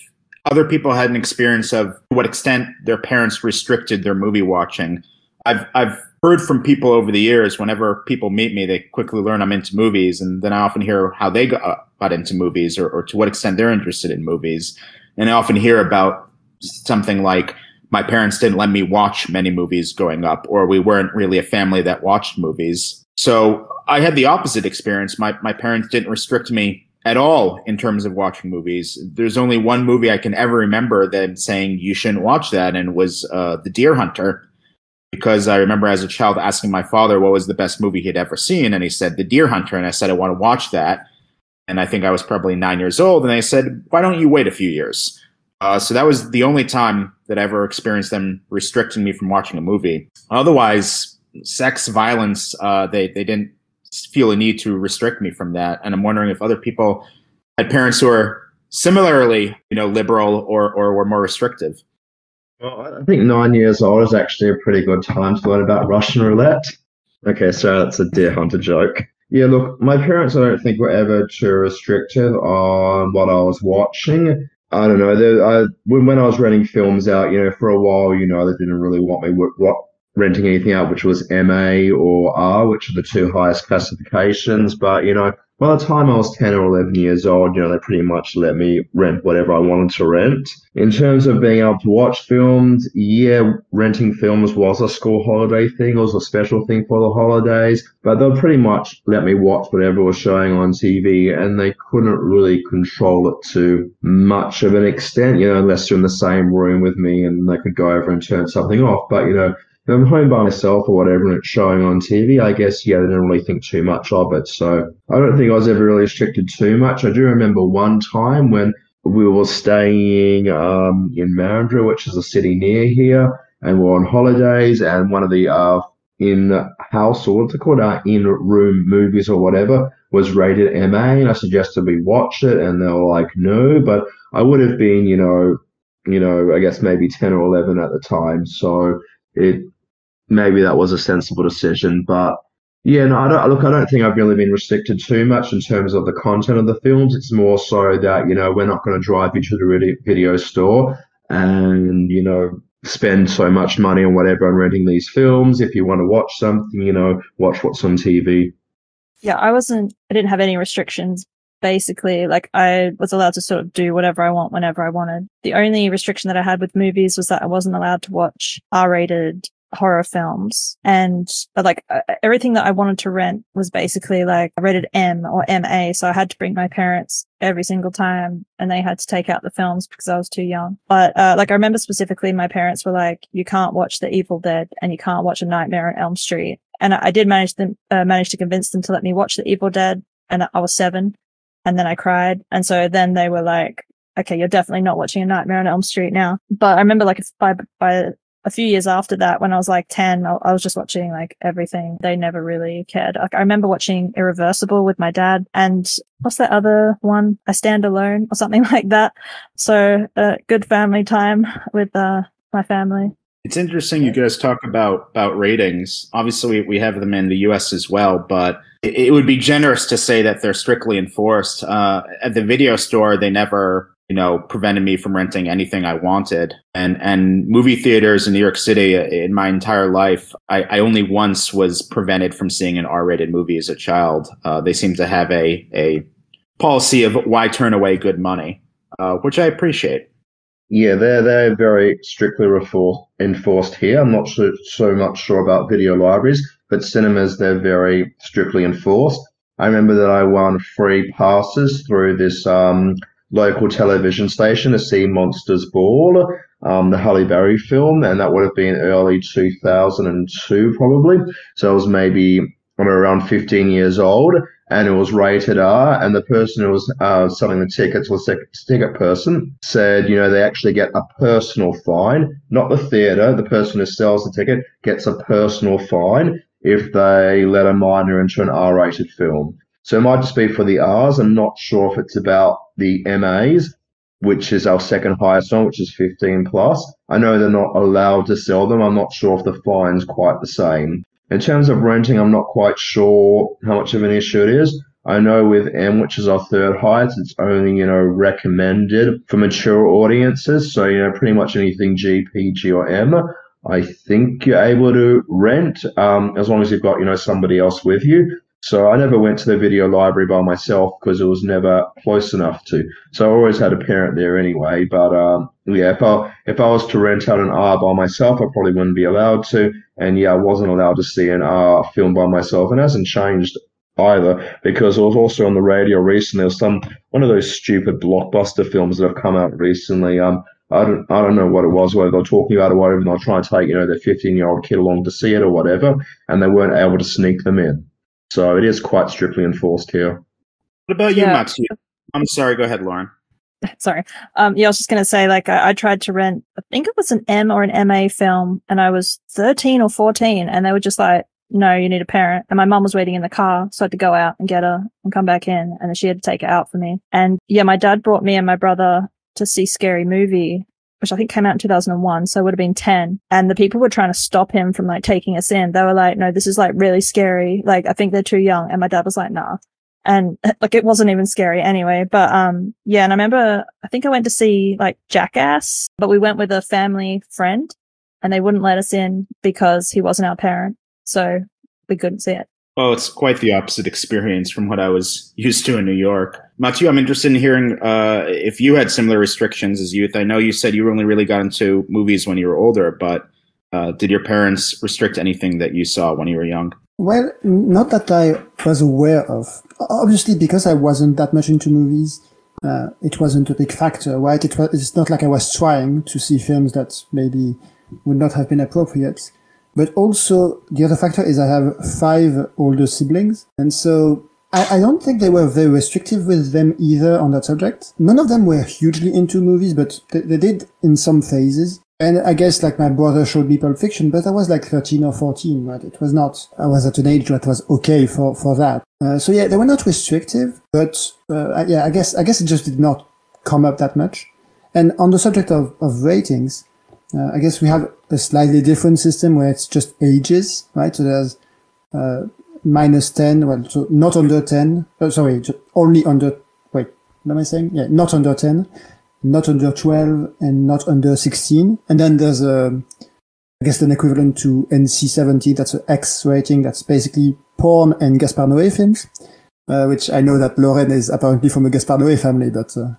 other people had an experience of what extent their parents restricted their movie watching. I've, I've heard from people over the years, whenever people meet me, they quickly learn I'm into movies. And then I often hear how they got, into movies or, or to what extent they're interested in movies. And I often hear about something like, my parents didn't let me watch many movies growing up, or we weren't really a family that watched movies. So I had the opposite experience. My, my parents didn't restrict me at all in terms of watching movies. There's only one movie I can ever remember them saying you shouldn't watch that, and was uh, The Deer Hunter because I remember as a child asking my father what was the best movie he'd ever seen, and he said The Deer Hunter, and I said I want to watch that, and I think I was probably nine years old, and they said why don't you wait a few years? Uh, so that was the only time that I ever experienced them restricting me from watching a movie. Otherwise, sex, violence, uh, they they didn't feel a need to restrict me from that, and I'm wondering if other people had parents who are similarly, you know, liberal or or were more restrictive. Well, I think nine years old is actually a pretty good time to learn about Russian roulette. Okay, so that's a deer hunter joke. Yeah, look, my parents, I don't think were ever too restrictive on what I was watching. I don't know. They, I, when, when I was renting films out, you know, for a while, you know, they didn't really want me renting anything out which was MA or R, which are the two highest classifications. But, you know, by the time I was 10 or 11 years old, you know, they pretty much let me rent whatever I wanted to rent. In terms of being able to watch films, yeah, renting films was a school holiday thing. It was a special thing for the holidays, but they'll pretty much let me watch whatever was showing on TV and they couldn't really control it to much of an extent, you know, unless you're in the same room with me and they could go over and turn something off. But, you know, I'm home by myself or whatever and it's showing on TV, I guess, yeah, they didn't really think too much of it. So I don't think I was ever really restricted too much. I do remember one time when we were staying um, in Mandurah, which is a city near here, and we're on holidays, and one of the uh, in house or what's it called, uh, in room movies or whatever was rated MA, and I suggested we watch it, and they were like, no, but I would have been, you know, you know, I guess maybe 10 or 11 at the time. So it maybe that was a sensible decision. But yeah, no, I don't look. I don't think I've really been restricted too much in terms of the content of the films. It's more so that you know we're not going to drive you to the video store and you know spend so much money on whatever on renting these films. If you want to watch something, you know, watch what's on TV. Yeah, I wasn't. I didn't have any restrictions. Basically, like I was allowed to sort of do whatever I want whenever I wanted. The only restriction that I had with movies was that I wasn't allowed to watch R-rated horror films and like everything that I wanted to rent was basically like rated M or MA. So I had to bring my parents every single time and they had to take out the films because I was too young. But uh, like I remember specifically my parents were like, you can't watch The Evil Dead and you can't watch A Nightmare on Elm Street. And I, I did manage them, uh, manage to convince them to let me watch The Evil Dead and I was seven and then I cried. And so then they were like, okay, you're definitely not watching A Nightmare on Elm Street now. But I remember like by, by a few years after that, when I was like 10, I, was just watching like everything. They never really cared. Like I remember watching Irreversible with my dad and what's that other one? I Stand Alone or something like that. So a uh, good family time with uh, my family. It's interesting you guys talk about about ratings. Obviously, we have them in the U.S. as well, but it, would be generous to say that they're strictly enforced. Uh, at the video store, they never you know, prevented me from renting anything I wanted. And and movie theaters in New York City uh, in my entire life, I, I only once was prevented from seeing an R-rated movie as a child. Uh, they seem to have a a policy of why turn away good money, uh, which I appreciate. Yeah, they're they're very strictly refor- enforced here. I'm not so, so much sure about video libraries, but cinemas they're very strictly enforced. I remember that I won free passes through this um, local television station to see Monsters Ball, um, the Halle Berry film, and that would have been early 2002 probably. So I was maybe I'm around 15 years old, and it was rated R. And the person who was uh, selling the tickets, the ticket person, said, you know, they actually get a personal fine, not the theater. The person who sells the ticket gets a personal fine if they let a minor into an R-rated film. So it might just be for the R's. I'm not sure if it's about the MAs, which is our second highest one, which is 15 plus. I know they're not allowed to sell them. I'm not sure if the fine's quite the same. In terms of renting, I'm not quite sure how much of an issue it is. I know with M, which is our third highest, it's only, you know, recommended for mature audiences. So, you know, pretty much anything G, PG, or M. I think you're able to rent um, as long as you've got you know somebody else with you. So I never went to the video library by myself because it was never close enough to. So I always had a parent there anyway. But um, yeah, if I if I was to rent out an R by myself, I probably wouldn't be allowed to. And yeah, I wasn't allowed to see an R film by myself, and hasn't changed either because it was also on the radio recently. There was some one of those stupid blockbuster films that have come out recently. Um, I don't I don't know what it was, whether they're talking about it, or whatever, and they're trying to take you know their 15 year old kid along to see it or whatever, and they weren't able to sneak them in. So it is quite strictly enforced here. What about you, Yeah. Matthew? I'm sorry. Go ahead, Lauren. Sorry. Um, yeah, I was just going to say, like, I, I tried to rent, I think it was an M or an MA film, and I was 13 or 14, and they were just like, no, you need a parent. And my mum was waiting in the car, so I had to go out and get her and come back in, and then she had to take it out for me. And yeah, my dad brought me and my brother to see Scary Movie, which I think came out in 2001, so it would have been 10. And the people were trying to stop him from like taking us in. They were like, no, this is like really scary. Like, I think they're too young. And my dad was like, nah. And like, it wasn't even scary anyway. But, um, yeah. And I remember, I think I went to see like Jackass, but we went with a family friend and they wouldn't let us in because he wasn't our parent. So we couldn't see it. Well, it's quite the opposite experience from what I was used to in New York. Matthew, I'm interested in hearing uh, if you had similar restrictions as youth. I know you said you only really got into movies when you were older, but uh, did your parents restrict anything that you saw when you were young? Well, not that I was aware of. Obviously, because I wasn't that much into movies, uh, it wasn't a big factor, right? It was, it's not like I was trying to see films that maybe would not have been appropriate. But also, the other factor is I have five older siblings, and so I, I don't think they were very restrictive with them either on that subject. None of them were hugely into movies, but they, they did in some phases. And I guess like my brother showed me Pulp Fiction, but I was like 13 or 14, right? It was not, I was at an age that was okay for, for that. Uh, so yeah, they were not restrictive, but, uh, yeah, I guess, I guess it just did not come up that much. And on the subject of, of ratings, uh, I guess we have a slightly different system where it's just ages, right? So there's, uh, minus 10, well, so not under 10, uh, sorry, only under, wait, what am I saying? Yeah, not under 10, not under 12, and not under 16. And then there's a, I guess an equivalent to NC-17, that's an X rating, that's basically porn and Gaspar Noé films, uh, which I know that Lauren is apparently from a Gaspar Noé family, but, uh,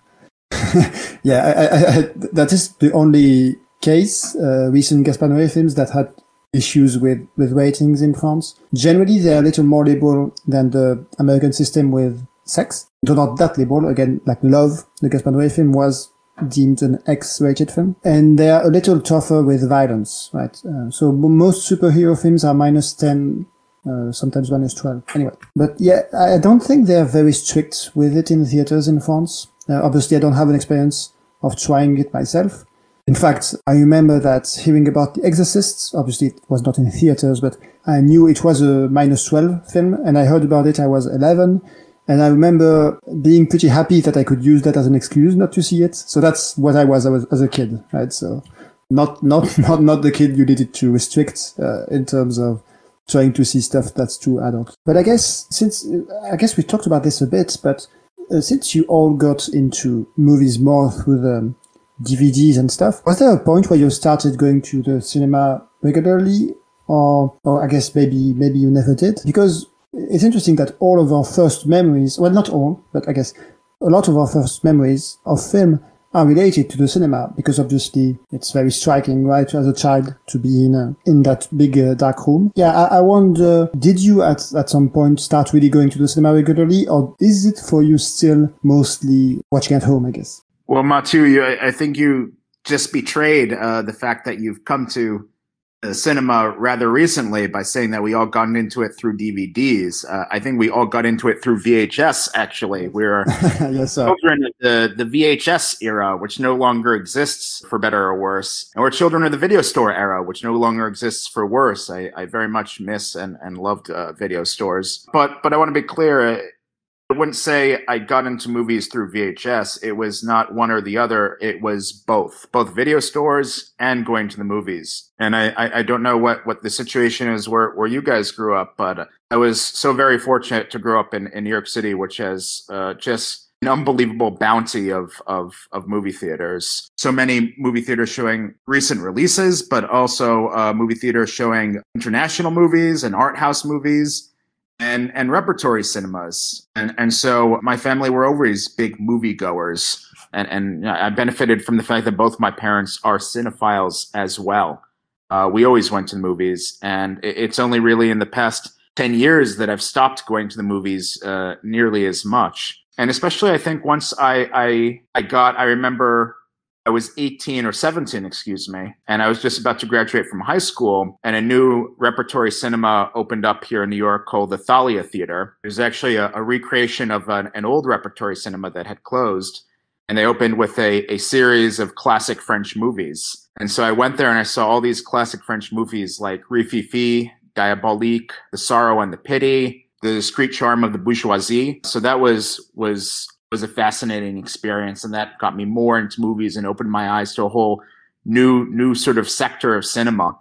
yeah, I, I, I, that is the only case, uh, recent Gaspar Noé films that had issues with, with ratings in France. Generally, they're a little more liberal than the American system with sex. Though not that liberal. Again, like Love, the Gaspar Noé film was deemed an X-rated film. And they are a little tougher with violence, right? Uh, so most superhero films are minus 10, uh, sometimes minus 12. Anyway. But yeah, I don't think they're very strict with it in theaters in France. Uh, obviously, I don't have an experience of trying it myself. In fact, I remember that hearing about The Exorcist, obviously it was not in theaters, but I knew it was a minus 12 film, and I heard about it, I was 11, and I remember being pretty happy that I could use that as an excuse not to see it. So that's what I was, I was as a kid, right? So not, not, not, not the kid you needed to restrict, uh, in terms of trying to see stuff that's too adult. But I guess, since, I guess we talked about this a bit, but uh, since you all got into movies more through the DVDs and stuff, was there a point where you started going to the cinema regularly? Or, or I guess maybe, maybe you never did? Because it's interesting that all of our first memories, well, not all, but I guess a lot of our first memories of film are related to the cinema because obviously it's very striking, right, as a child to be in a, in that big uh, dark room. Yeah, I, I wonder, did you at, at some point start really going to the cinema regularly or is it for you still mostly watching at home, I guess? Well, Mathieu, you, I I think you just betrayed uh, the fact that you've come to the cinema rather recently by saying that we all got into it through DVDs. Uh, I think we all got into it through VHS. Actually, we're yes, children of the the VHS era, which no longer exists for better or worse, and we're children of the video store era, which no longer exists for worse. I, I very much miss and and loved uh, video stores, but but I want to be clear. I wouldn't say I got into movies through VHS. It was not one or the other. It was both, both video stores and going to the movies. And I, I, I don't know what, what the situation is where, where you guys grew up, but I was so very fortunate to grow up in, in New York City, which has uh, just an unbelievable bounty of, of, of movie theaters. So many movie theaters showing recent releases, but also uh, movie theaters showing international movies and art house movies and, and repertory cinemas. And, and so my family were always big movie goers. And, and I benefited from the fact that both my parents are cinephiles as well. Uh, we always went to the movies, and it's only really in the past 10 years that I've stopped going to the movies uh, nearly as much and especially I think once I I I got I remember I was 18 or 17, excuse me, and I was just about to graduate from high school, and a new repertory cinema opened up here in New York called the Thalia Theater. It was actually a, a recreation of an, an, old repertory cinema that had closed, and they opened with a, a series of classic French movies. And so I went there and I saw all these classic French movies like Rififi, Diabolique, The Sorrow and the Pity, the discreet charm of the bourgeoisie. So that was was was a fascinating experience, and that got me more into movies and opened my eyes to a whole new new sort of sector of cinema.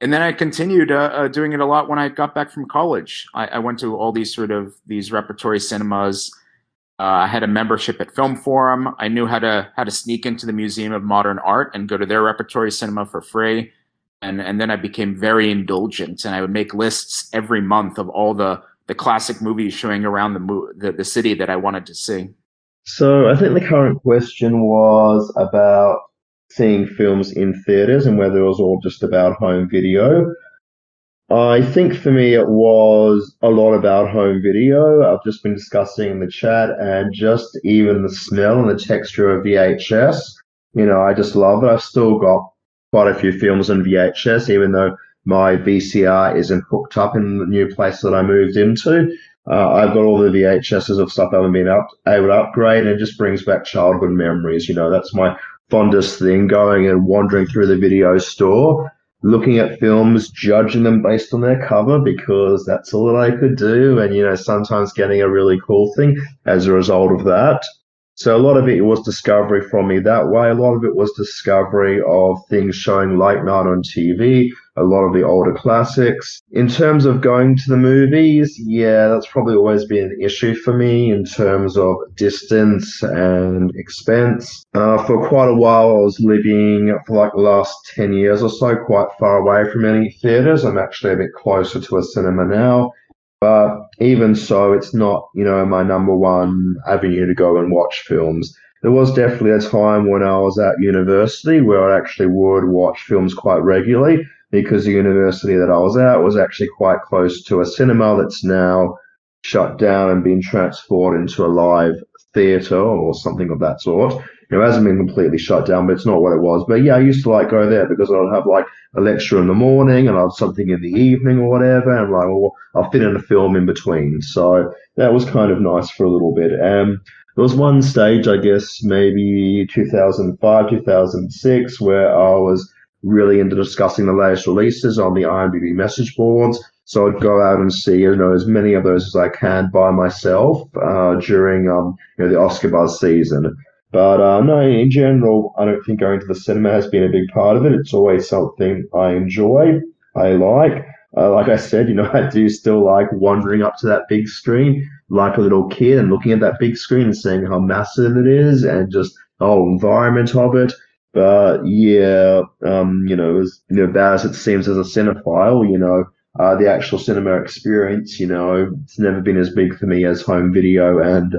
And then I continued uh, uh, doing it a lot when I got back from college. I, I went to all these sort of these repertory cinemas. Uh, I had a membership at Film Forum. I knew how to how to sneak into the Museum of Modern Art and go to their repertory cinema for free. And and then I became very indulgent, and I would make lists every month of all the the classic movies showing around the, the the city that I wanted to see. So I think the current question was about seeing films in theaters and whether it was all just about home video. I think for me it was a lot about home video. I've just been discussing in the chat and just even the smell and the texture of VHS. You know, I just love it. I've still got quite a few films on VHS, even though my VCR isn't hooked up in the new place that I moved into. Uh, I've got all the VHSs of stuff I haven't been up, able to upgrade, and it just brings back childhood memories. You know, that's my fondest thing going and wandering through the video store, looking at films, judging them based on their cover because that's all that I could do. And, you know, sometimes getting a really cool thing as a result of that. So a lot of it was discovery from me that way. A lot of it was discovery of things showing late night on TV, a lot of the older classics. In terms of going to the movies, yeah, that's probably always been an issue for me in terms of distance and expense. Uh, for quite a while, I was living for like the last 10 years or so quite far away from any theatres. I'm actually a bit closer to a cinema now. But even so, it's not, you know, my number one avenue to go and watch films. There was definitely a time when I was at university where I actually would watch films quite regularly because the university that I was at was actually quite close to a cinema that's now shut down and been transformed into a live theatre or something of that sort. It hasn't been completely shut down, but it's not what it was. But yeah, I used to like go there because I'd have like a lecture in the morning and I'd have something in the evening or whatever. And like, well, I'll fit in a film in between. So that was kind of nice for a little bit. Um, there was one stage, I guess, maybe 2005, 2006, where I was really into discussing the latest releases on the IMDb message boards. So I'd go out and see, you know, as many of those as I can by myself uh, during, um, you know, the Oscar buzz season. But uh, no, in general, I don't think going to the cinema has been a big part of it. It's always something I enjoy, I like. Uh, like I said, you know, I do still like wandering up to that big screen like a little kid and looking at that big screen and seeing how massive it is and just the whole environment of it. But yeah, um, you know, as you know, bad as it seems as a cinephile, you know, uh, the actual cinema experience, you know, it's never been as big for me as home video and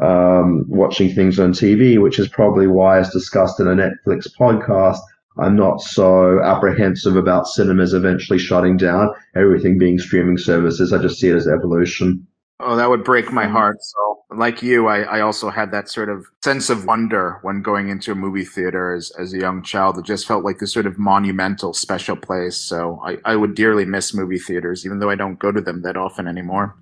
um, watching things on TV, which is probably why, as discussed in a Netflix podcast, I'm not so apprehensive about cinemas eventually shutting down, everything being streaming services. I just see it as evolution. Oh, that would break my heart. So, like you, I, I also had that sort of sense of wonder when going into a movie theater as, as a young child. It just felt like this sort of monumental, special place. So, I, I would dearly miss movie theaters, even though I don't go to them that often anymore.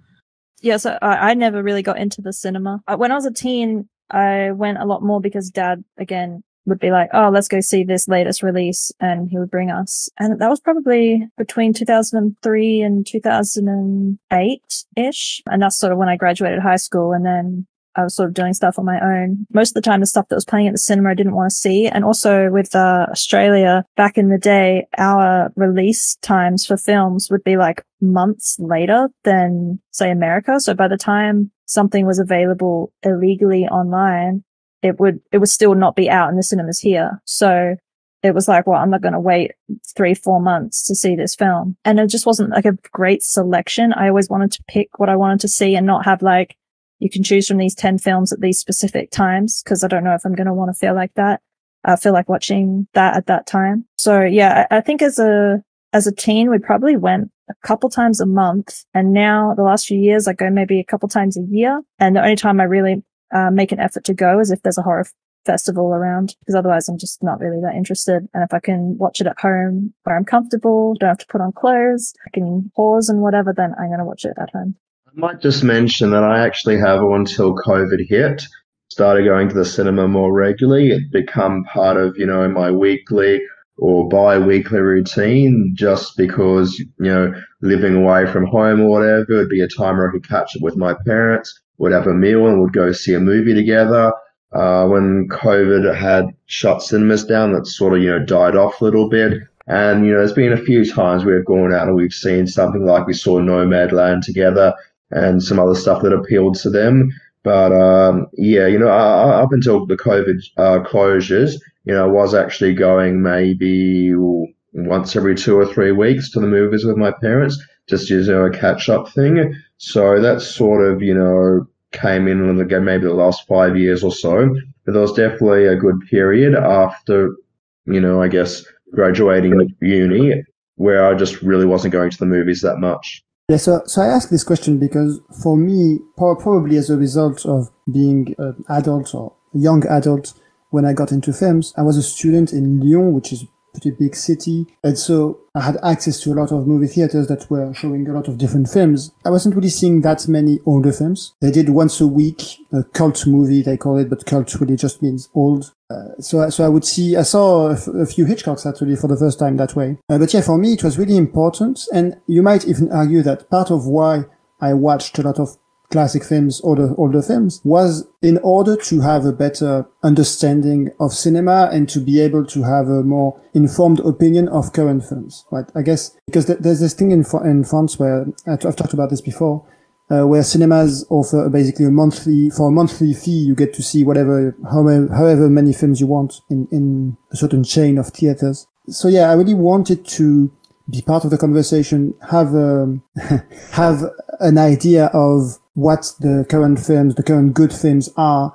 Yes, I, I never really got into the cinema. Uh, when I was a teen, I went a lot more because dad, again, would be like, oh, let's go see this latest release. And he would bring us. And that was probably between 2003 and 2008 ish. And that's sort of when I graduated high school. And then I was sort of doing stuff on my own. Most of the time, the stuff that was playing at the cinema, I didn't want to see. And also with uh, Australia, back in the day, our release times for films would be like months later than, say, America. So by the time something was available illegally online, it would it would still not be out in the cinemas here. So it was like, well, I'm not going to wait three, four months to see this film. And it just wasn't like a great selection. I always wanted to pick what I wanted to see and not have like, you can choose from these 10 films at these specific times. Cause I don't know if I'm going to want to feel like that. I feel like watching that at that time. So yeah, I, I think as a, as a teen, we probably went a couple times a month. And now the last few years, I go maybe a couple times a year. And the only time I really uh, make an effort to go as if there's a horror festival around because otherwise I'm just not really that interested. And if I can watch it at home where I'm comfortable, don't have to put on clothes, I can pause and whatever, then I'm going to watch it at home. I might just mention that I actually have until COVID hit started going to the cinema more regularly. It become part of, you know, my weekly or bi-weekly routine just because, you know, living away from home or whatever, it'd be a time where I could catch up with my parents, would have a meal and would go see a movie together uh, when COVID had shut cinemas down, that sort of, you know, died off a little bit. And, you know, there's been a few times we've gone out and we've seen something like we saw Nomadland together and some other stuff that appealed to them. But, um, yeah, you know, uh, up until the COVID uh, closures, you know, I was actually going maybe once every two or three weeks to the movies with my parents, just as, you know, a catch up thing. So that sort of, you know, came in again maybe the last five years or so. But there was definitely a good period after, you know, I guess graduating uni where I just really wasn't going to the movies that much. Yeah, so, so I ask this question because for me, probably as a result of being an adult or a young adult when I got into films, I was a student in Lyon, which is pretty big city. And so I had access to a lot of movie theaters that were showing a lot of different films. I wasn't really seeing that many older films. They did once a week a cult movie, they call it, but cult really just means old. Uh, so, so I would see, I saw a, f- a few Hitchcocks actually for the first time that way. Uh, but yeah, for me, it was really important. And you might even argue that part of why I watched a lot of classic films, older, older films, was in order to have a better understanding of cinema and to be able to have a more informed opinion of current films, right? I guess, because there's this thing in, in France where, I've talked about this before, uh, where cinemas offer basically a monthly, for a monthly fee, you get to see whatever, however, however many films you want in, in a certain chain of theaters. So yeah, I really wanted to be part of the conversation, have, um, have an idea of what the current films, the current good films are.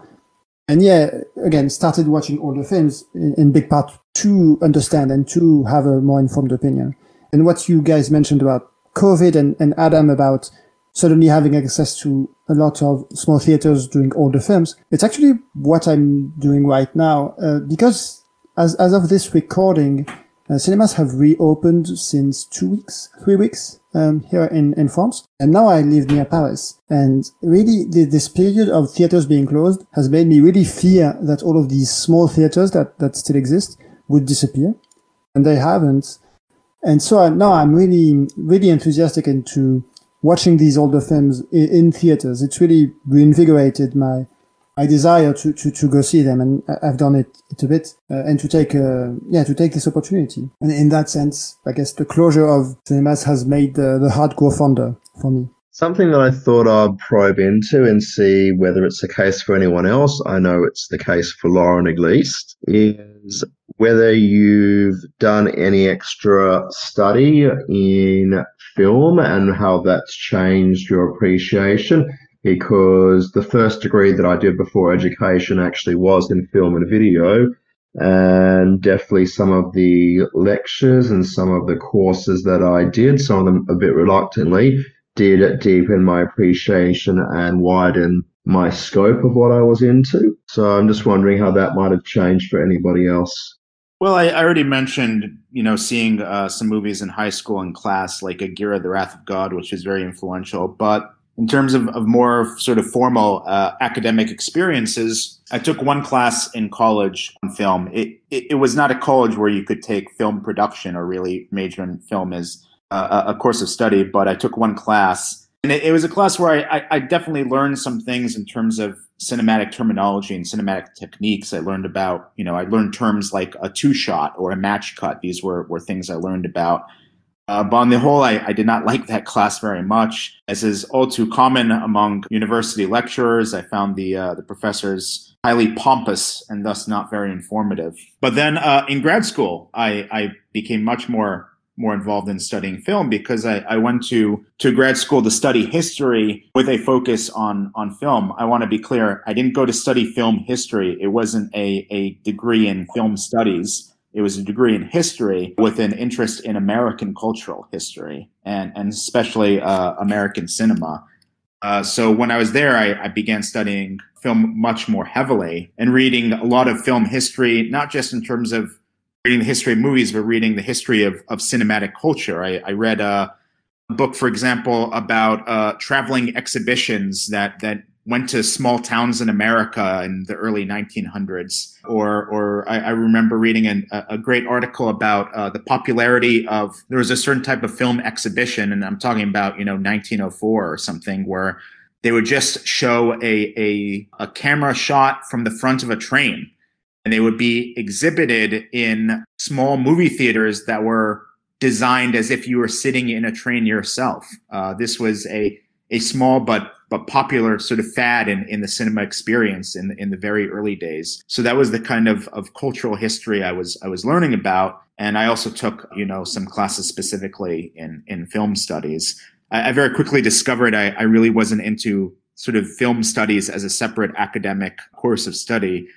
And yeah, again, started watching older films in, in big part to understand and to have a more informed opinion. And what you guys mentioned about COVID and, and Adam about suddenly having access to a lot of small theaters doing older films. It's actually what I'm doing right now, uh, because as, as of this recording, uh, cinemas have reopened since two weeks, three weeks um, here in, in France. And now I live near Paris. And really, the, this period of theaters being closed has made me really fear that all of these small theaters that, that still exist would disappear. And they haven't. And so I, now I'm really, really enthusiastic into watching these older films in, in theaters. It's really reinvigorated my, my desire to, to, to go see them, and I've done it, it a bit, uh, and to take, uh, yeah, to take this opportunity. And in that sense, I guess the closure of cinemas has made the, the hardcore fonder for me. Something that I thought I'd probe into and see whether it's the case for anyone else. I know it's the case for Lauren at least. Is whether you've done any extra study in film and how that's changed your appreciation because the first degree that I did before education actually was in film and video. And definitely some of the lectures and some of the courses that I did, some of them a bit reluctantly, did deepen my appreciation and widen my scope of what I was into. So I'm just wondering how that might have changed for anybody else. Well, I, I already mentioned, you know, seeing uh, some movies in high school and class, like Aguirre, The Wrath of God, which is very influential. But in terms of, of more sort of formal uh, academic experiences, I took one class in college on film. It, it, it, was not a college where you could take film production or really major in film as uh, a course of study, but I took one class. And it, it was a class where I, I, I, definitely learned some things in terms of cinematic terminology and cinematic techniques. I learned about, you know, I learned terms like a two shot or a match cut. These were, were things I learned about Uh, but on the whole, I, I, did not like that class very much. As is all too common among university lecturers, I found the uh, the professors highly pompous and thus not very informative. But then uh, in grad school, I, I became much more more involved in studying film because I, I went to to grad school to study history with a focus on on film. I want to be clear, I didn't go to study film history. It wasn't a, a degree in film studies. It was a degree in history with an interest in American cultural history and, and especially uh, American cinema. Uh, so when I was there, I, I, began studying film much more heavily and reading a lot of film history, not just in terms of reading the history of movies, but reading the history of, of cinematic culture. I, I read a, a, book, for example, about uh, traveling exhibitions that that went to small towns in America in the early 1900s. Or, or I, I remember reading an, a great article about uh, the popularity of there was a certain type of film exhibition, and I'm talking about you know 1904 or something, where they would just show a, a, a camera shot from the front of a train and they would be exhibited in small movie theaters that were designed as if you were sitting in a train yourself. Uh, this was a a small but but popular sort of fad in, in the cinema experience in in the very early days. So that was the kind of, of cultural history I was I was learning about. And I also took, you know, some classes specifically in, in film studies. I, I very quickly discovered I, I really wasn't into sort of film studies as a separate academic course of study.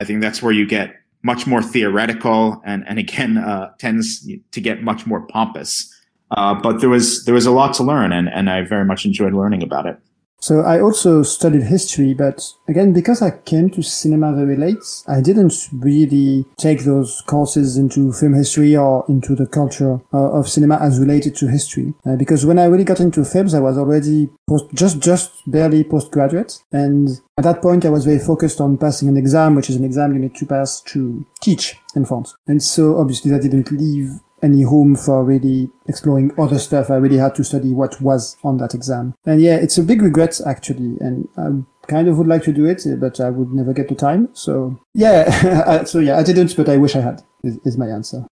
I think that's where you get much more theoretical and, and again uh, tends to get much more pompous. Uh, but there was there was a lot to learn, and, and I very much enjoyed learning about it. So I also studied history, but again, because I came to cinema very late, I didn't really take those courses into film history or into the culture uh, of cinema as related to history. Uh, because when I really got into films, I was already post, just, just barely postgraduate. And at that point, I was very focused on passing an exam, which is an exam you need to pass to teach in France. And so obviously that didn't leave any room for really exploring other stuff. I really had to study what was on that exam. And yeah, it's a big regret actually. And I kind of would like to do it, but I would never get the time. So yeah, uh, so yeah, I didn't, but I wish I had is, is my answer.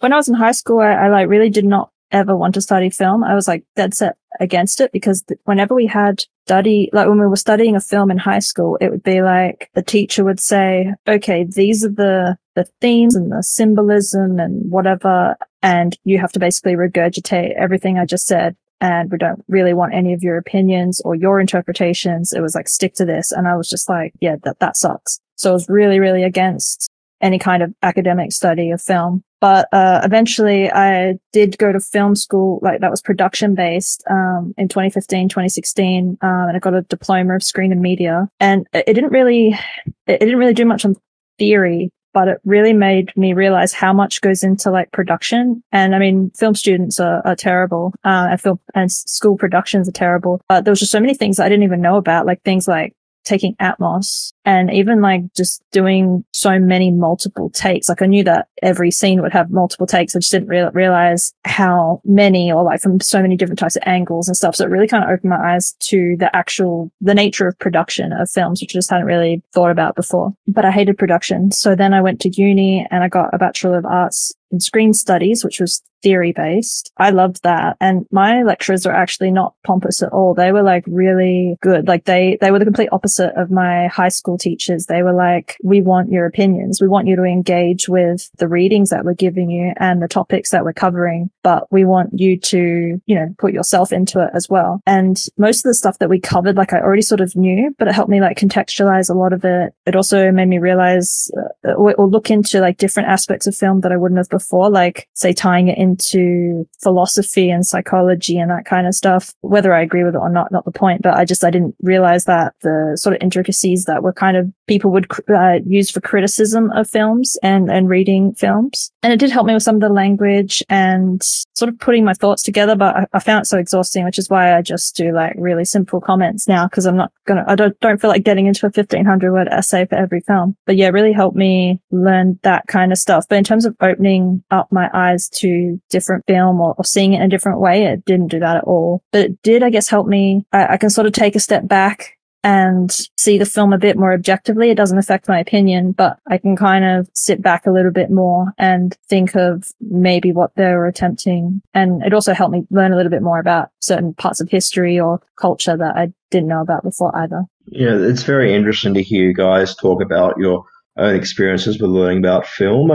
When I was in high school, I, I like really did not ever want to study film. I was like dead set against it because th- whenever we had study, like when we were studying a film in high school, it would be like the teacher would say, okay, these are the, the themes and the symbolism and whatever. And you have to basically regurgitate everything I just said. And we don't really want any of your opinions or your interpretations. It was like, stick to this. And I was just like, yeah, that, that sucks. So I was really, really against any kind of academic study of film. But uh, eventually, I did go to film school, like that was production based um, in 2015, 2016, um, and I got a diploma of screen and media. And it, didn't really, it didn't really do much on theory, but it really made me realize how much goes into like production. And I mean, film students are, are terrible, uh, and film and school productions are terrible. But there was just so many things I didn't even know about, like things like taking Atmos and even like just doing so many multiple takes. Like I knew that every scene would have multiple takes. I just didn't re- realize how many or like from so many different types of angles and stuff. So it really kind of opened my eyes to the actual, the nature of production of films, which I just hadn't really thought about before, but I hated production. So then I went to uni and I got a Bachelor of Arts in screen studies, which was theory based. I loved that. And my lecturers were actually not pompous at all. They were like really good. Like they, they were the complete opposite of my high school teachers. They were like, we want your opinions. We want you to engage with the readings that we're giving you and the topics that we're covering, but we want you to, you know, put yourself into it as well. And most of the stuff that we covered, like I already sort of knew, but it helped me like contextualize a lot of it. It also made me realize uh, or, or look into like different aspects of film that I wouldn't have before, like say tying it into philosophy and psychology and that kind of stuff. Whether I agree with it or not, not the point, but I just, I didn't realize that the sort of intricacies that were kind of people would uh, use for criticism of films and, and reading films. And it did help me with some of the language and sort of putting my thoughts together, but I, I found it so exhausting, which is why I just do like really simple comments now because I'm not gonna, I don't, don't feel like getting into a 1500 word essay for every film. But yeah, it really helped me learn that kind of stuff. But in terms of opening up my eyes to different film or, or seeing it in a different way, it didn't do that at all. But it did, I guess, help me. I, I can sort of take a step back and see the film a bit more objectively. It doesn't affect my opinion, but I can kind of sit back a little bit more and think of maybe what they were attempting. And it also helped me learn a little bit more about certain parts of history or culture that I didn't know about before either. Yeah, it's very interesting to hear you guys talk about your own experiences with learning about film.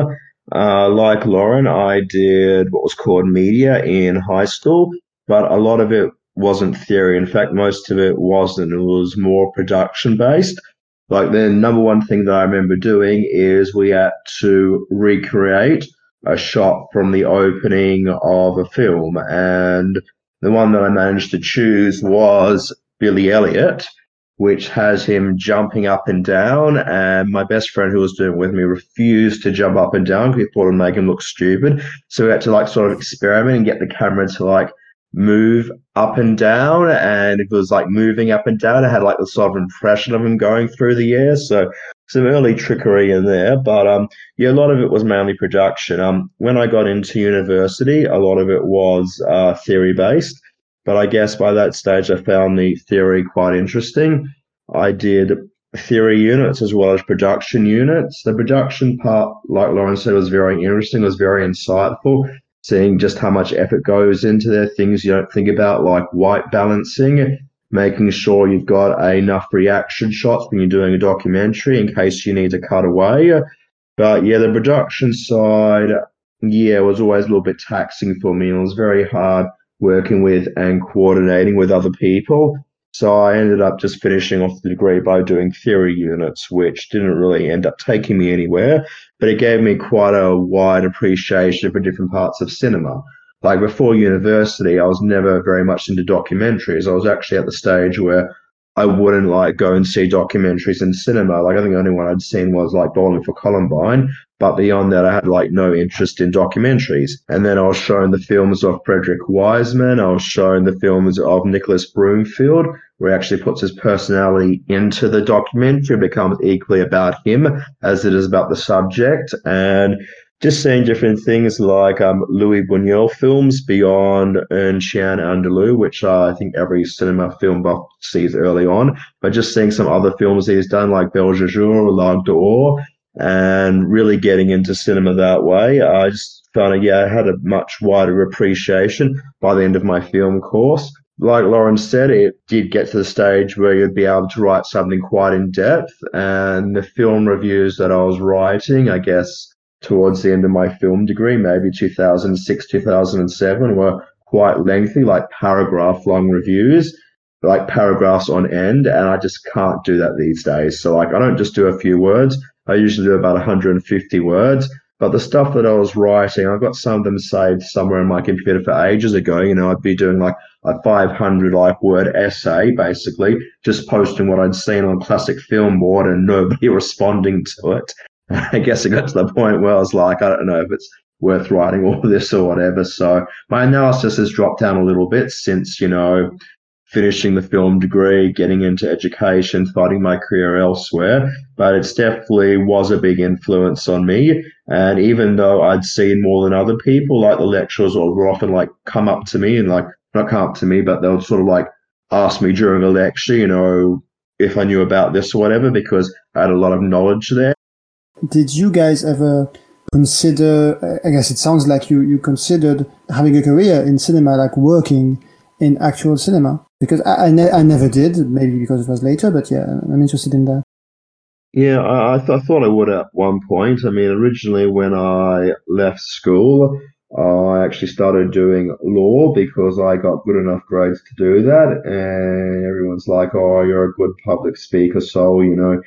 Uh, like Lauren, I did what was called media in high school, but a lot of it wasn't theory. In fact, most of it wasn't. It was more production based. Like the number one thing that I remember doing is we had to recreate a shot from the opening of a film. And the one that I managed to choose was Billy Elliot, which has him jumping up and down. And my best friend who was doing it with me refused to jump up and down because he thought it would make him look stupid. So we had to like sort of experiment and get the camera to like move up and down. And it was like moving up and down, it had like the sort of impression of him going through the air. So some early trickery in there. But um, yeah, a lot of it was mainly production. Um, when I got into university, a lot of it was uh, theory based. But I guess by that stage, I found the theory quite interesting. I did theory units as well as production units. The production part, like Lauren said, was very interesting, was very insightful seeing just how much effort goes into there, things you don't think about, like white balancing, making sure you've got enough reaction shots when you're doing a documentary in case you need to cut away. But yeah, the production side, yeah, was always a little bit taxing for me. It was very hard working with and coordinating with other people. So I ended up just finishing off the degree by doing theory units, which didn't really end up taking me anywhere, but it gave me quite a wide appreciation for different parts of cinema. Like before university, I was never very much into documentaries. I was actually at the stage where I wouldn't like go and see documentaries in cinema. Like I think the only one I'd seen was like Bowling for Columbine, but beyond that, I had like no interest in documentaries. And then I was shown the films of Frederick Wiseman. I was shown the films of Nicholas Broomfield, where he actually puts his personality into the documentary. Becomes equally about him as it is about the subject. And just seeing different things like um, Louis Buñuel films beyond Un Chien Andalou, which I think every cinema film buff sees early on, but just seeing some other films he's done like Belle Jour, L'Âge d'Or, and really getting into cinema that way. I just found, yeah, I had a much wider appreciation by the end of my film course. Like Lauren said, it did get to the stage where you'd be able to write something quite in depth. And the film reviews that I was writing, I guess, towards the end of my film degree, maybe 2006, 2007, were quite lengthy, like paragraph long reviews, like paragraphs on end. And I just can't do that these days. So, like, I don't just do a few words. I usually do about 150 words. But the stuff that I was writing, I've got some of them saved somewhere in my computer for ages ago. You know, I'd be doing like a 500 like word essay, basically, just posting what I'd seen on Classic Film Board and nobody responding to it. I guess it got to the point where I was like, I don't know if it's worth writing all this or whatever. So my analysis has dropped down a little bit since, you know, finishing the film degree, getting into education, starting my career elsewhere. But it definitely was a big influence on me. And even though I'd seen more than other people, like the lecturers would often like come up to me and like, not come up to me, but they'll sort of like ask me during a lecture, you know, if I knew about this or whatever, because I had a lot of knowledge there. Did you guys ever consider? I guess it sounds like you you considered having a career in cinema, like working in actual cinema. Because I I, ne- I never did, maybe because it was later, but yeah, I'm interested in that. Yeah, I, I, th- I thought I would at one point. I mean, originally when I left school, I actually started doing law because I got good enough grades to do that. And everyone's like, oh, you're a good public speaker, so, you know,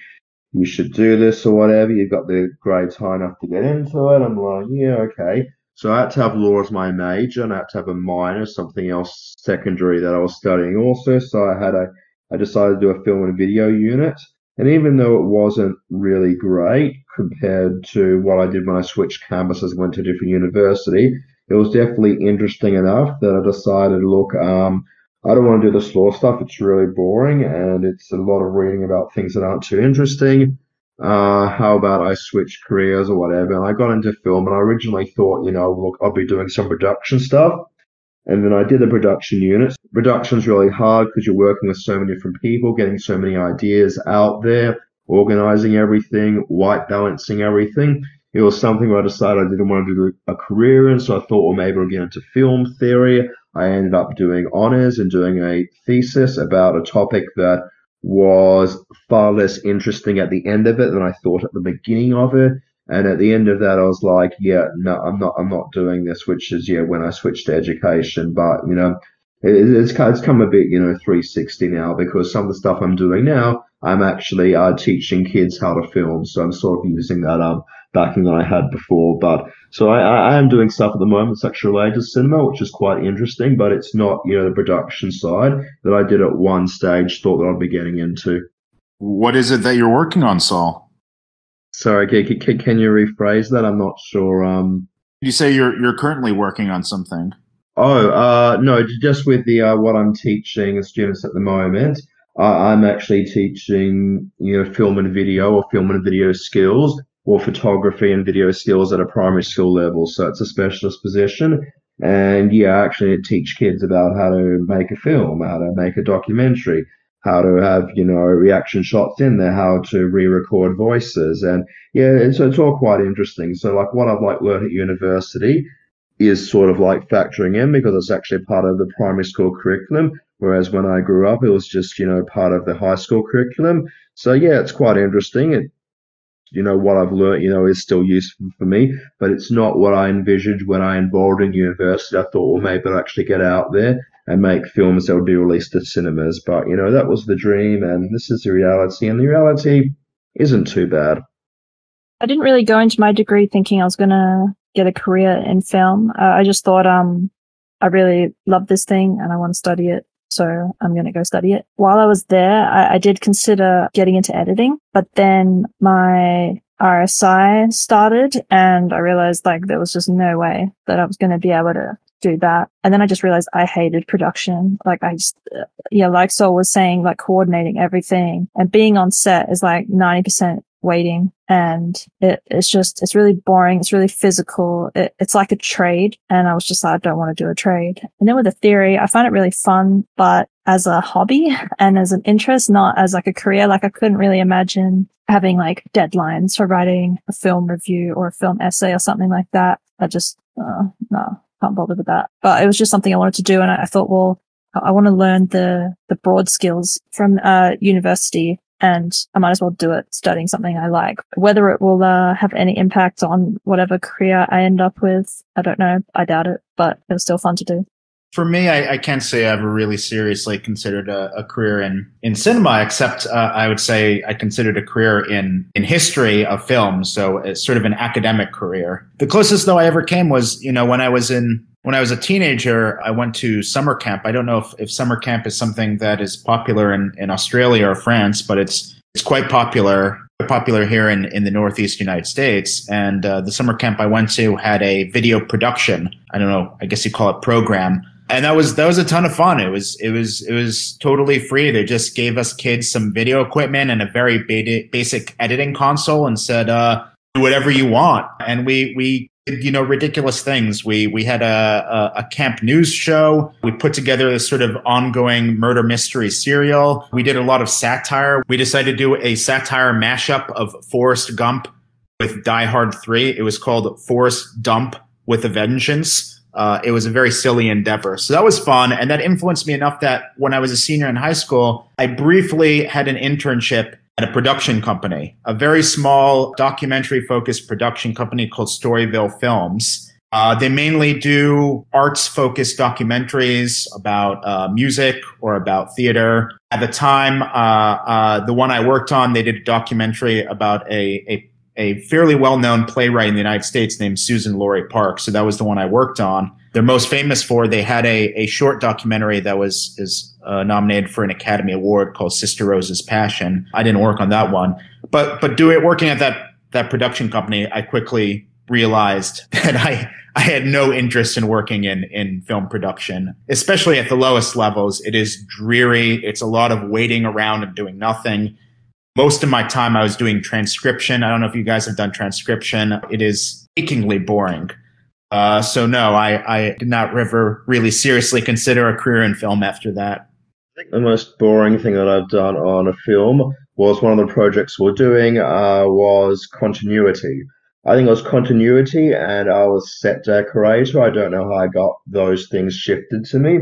you should do this or whatever. You've got the grades high enough to get into it. I'm like, yeah, okay. So I had to have law as my major and I had to have a minor, something else secondary that I was studying also. So I had a, I decided to do a film and video unit. And even though it wasn't really great compared to what I did when I switched campuses and went to a different university, it was definitely interesting enough that I decided, look, um, I don't want to do the law stuff. It's really boring and it's a lot of reading about things that aren't too interesting. Uh, how about I switch careers or whatever? And I got into film and I originally thought, you know, look, I'll be doing some production stuff. And then I did the production unit. Production's really hard because you're working with so many different people, getting so many ideas out there, organizing everything, white balancing everything. It was something where I decided I didn't want to do a career in, so I thought, well, maybe I'll get into film theory. I ended up doing honors and doing a thesis about a topic that was far less interesting at the end of it than I thought at the beginning of it. And at the end of that, I was like, yeah, no, I'm not, I'm not doing this, which is, yeah, when I switched to education. But, you know, it, it's, it's come a bit, you know, 360 now because some of the stuff I'm doing now, I'm actually uh, teaching kids how to film. So I'm sort of using that um, backing that I had before. But so I, I am doing stuff at the moment that's actually related to cinema, which is quite interesting, but it's not, you know, the production side that I did at one stage, thought that I'd be getting into. What is it that you're working on, Saul? Sorry, can, can, can you rephrase that? I'm not sure. Um, you say you're you're currently working on something. Oh, uh, no, just with the uh, what I'm teaching students at the moment. Uh, I'm actually teaching, you know, film and video or film and video skills or photography and video skills at a primary school level. So it's a specialist position. And yeah, actually teach kids about how to make a film, how to make a documentary, how to have, you know, reaction shots in there, how to re-record voices. And yeah, it's, it's all quite interesting. So like what I've like learned at university is sort of like factoring in because it's actually part of the primary school curriculum. Whereas when I grew up, it was just, you know, part of the high school curriculum. So yeah, it's quite interesting. It, you know, what I've learned, you know, is still useful for me, but it's not what I envisioned when I enrolled in university. I thought, well, maybe I'll actually get out there and make films that would be released at cinemas. But, you know, that was the dream and this is the reality. And the reality isn't too bad. I didn't really go into my degree thinking I was to get a career in film. Uh, I just thought, um, I really love this thing and I want to study it. So I'm going to go study it. While I was there, I, I did consider getting into editing, but then my RSI started and I realized like there was just no way that I was going to be able to do that. And then I just realized I hated production. Like I just, uh, yeah, like Saul was saying, like coordinating everything and being on set is like 90% waiting and it, it's just it's really boring it's really physical it, it's like a trade and i was just like i don't want to do a trade. And then with the theory i find it really fun but as a hobby and as an interest not as like a career like i couldn't really imagine having like deadlines for writing a film review or a film essay or something like that. I just uh, no can't bother with that. But it was just something i wanted to do and i, I thought well I want to learn the the broad skills from uh, university and I might as well do it studying something I like. Whether it will uh, have any impact on whatever career I end up with, I don't know. I doubt it, but it was still fun to do. For me, I, I can't say I've really seriously considered a, a career in, in cinema, except uh, I would say I considered a career in, in history of film. So it's sort of an academic career. The closest though I ever came was, you know, when I was in when I was a teenager, I went to summer camp. I don't know if, if summer camp is something that is popular in, in Australia or France, but it's it's quite popular popular here in, in the Northeast United States. And uh, the summer camp I went to had a video production. I don't know. I guess you call it program. And that was that was a ton of fun. It was it was it was totally free. They just gave us kids some video equipment and a very basic editing console and said, uh, "Do whatever you want." And we we you know ridiculous things. We we had a, a, a camp news show. We put together this sort of ongoing murder mystery serial. We did a lot of satire. We decided to do a satire mashup of forrest gump with die hard 3 it was called forrest dump with a vengeance. Uh, it was a very silly endeavor. So that was fun and that influenced me enough that when i was a senior in high school i briefly had an internship at a production company, a very small documentary focused production company called Storyville Films. Uh, they mainly do arts focused documentaries about uh, music or about theater. At the time, uh, uh, the one I worked on, they did a documentary about a, a, a fairly well known playwright in the United States named Suzan-Lori Parks. So that was the one I worked on. They're most famous for they had a, a short documentary that was is uh, nominated for an Academy Award called Sister Rose's Passion. I didn't work on that one, but but doing working at that that production company, I quickly realized that I I had no interest in working in in film production, especially at the lowest levels. It is dreary. It's a lot of waiting around and doing nothing. Most of my time I was doing transcription. I don't know if you guys have done transcription. It is achingly boring. Uh, so no, I, I did not ever really seriously consider a career in film after that. Think the most boring thing that I've done on a film was one of the projects we're doing uh, was continuity. I think it was continuity and I was set decorator. I don't know how I got those things shifted to me.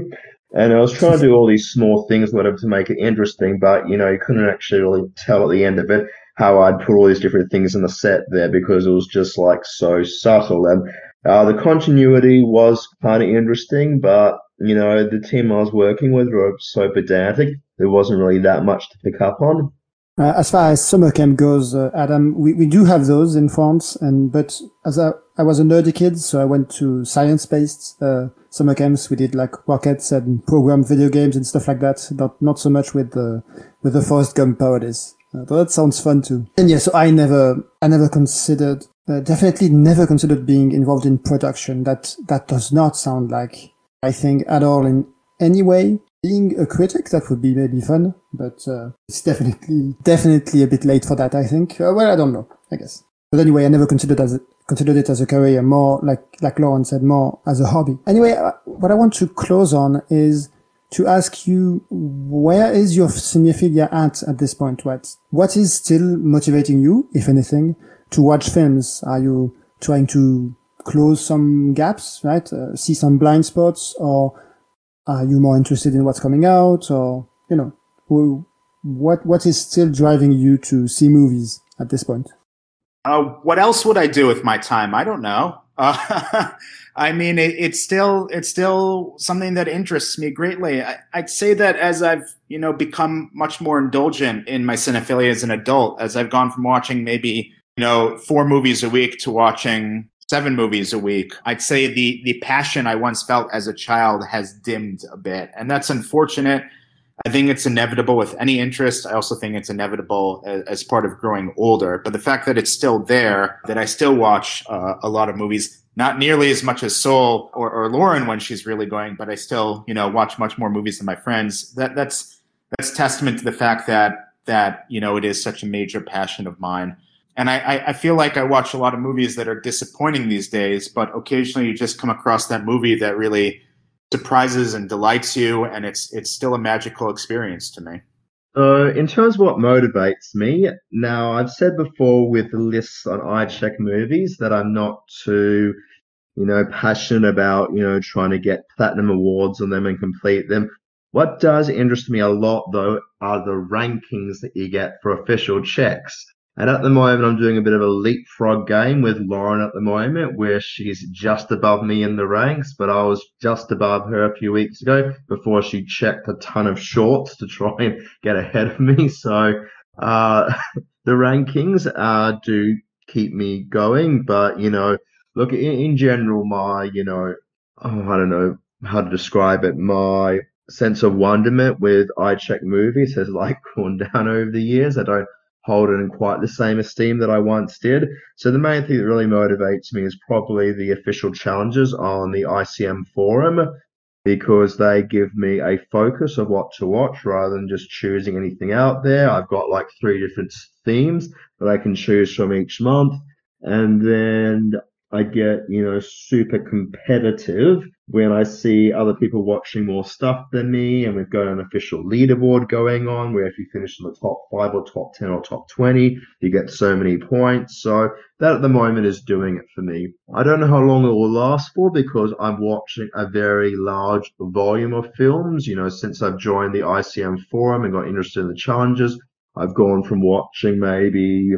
And I was trying to do all these small things, whatever, to make it interesting, but you know, you couldn't actually really tell at the end of it how I'd put all these different things in the set there because it was just like so subtle. And uh, the continuity was kind of interesting, but you know, the team I was working with were so pedantic, there wasn't really that much to pick up on. Uh, as far as summer camp goes, uh, Adam, we, we do have those in France, and but as I, I was a nerdy kid, so I went to science-based uh, summer camps. We did like rockets and programmed video games and stuff like that. Not not so much with the with the Forrest Gump parodies. Uh, but that sounds fun too. And yeah, so I never I never considered uh, definitely never considered being involved in production. That that does not sound like I think at all in any way being a critic, that would be maybe fun, but uh, it's definitely definitely a bit late for that. I think. Uh, well, I don't know. I guess. But anyway, I never considered as a, considered it as a career. More like like Lauren said, more as a hobby. Anyway, uh, what I want to close on is to ask you where is your cinephilia at at this point? What what is still motivating you, if anything, to watch films? Are you trying to close some gaps, right? Uh, see some blind spots, or are you more interested in what's coming out, or you know, what what is still driving you to see movies at this point? Uh, what else would I do with my time? I don't know. Uh, I mean, it, it's still it's still something that interests me greatly. I, would say that as I've you know become much more indulgent in my cinephilia as an adult, as I've gone from watching maybe you know four movies a week to watching seven movies a week. I'd say the the passion I once felt as a child has dimmed a bit, and that's unfortunate. I think it's inevitable with any interest. I also think it's inevitable as, as part of growing older. But the fact that it's still there, that I still watch uh, a lot of movies, not nearly as much as Saul or, or Lauren when she's really going, but I still, you know, watch much more movies than my friends. That that's that's testament to the fact that that you know it is such a major passion of mine. And I, I feel like I watch a lot of movies that are disappointing these days, but occasionally you just come across that movie that really surprises and delights you, and it's it's still a magical experience to me. Uh, in terms of what motivates me, now I've said before with the lists on iCheckMovies that I'm not too, you know, passionate about, you know, trying to get platinum awards on them and complete them. What does interest me a lot though are the rankings that you get for official checks. And at the moment, I'm doing a bit of a leapfrog game with Lauren at the moment, where she's just above me in the ranks, but I was just above her a few weeks ago before she checked a ton of shorts to try and get ahead of me. So uh, the rankings uh, do keep me going, but you know, look in, in general, my you know, oh, I don't know how to describe it, my sense of wonderment with iCheckMovies has like gone down over the years. I don't hold it in quite the same esteem that I once did. So the main thing that really motivates me is probably the official challenges on the ICM forum because they give me a focus of what to watch rather than just choosing anything out there. I've got like three different themes that I can choose from each month. And then I get, you know, super competitive when I see other people watching more stuff than me. And we've got an official leaderboard going on where if you finish in the top five or top 10 or top 20, you get so many points. So that at the moment is doing it for me. I don't know how long it will last for because I'm watching a very large volume of films. You know, since I've joined the ICM forum and got interested in the challenges, I've gone from watching maybe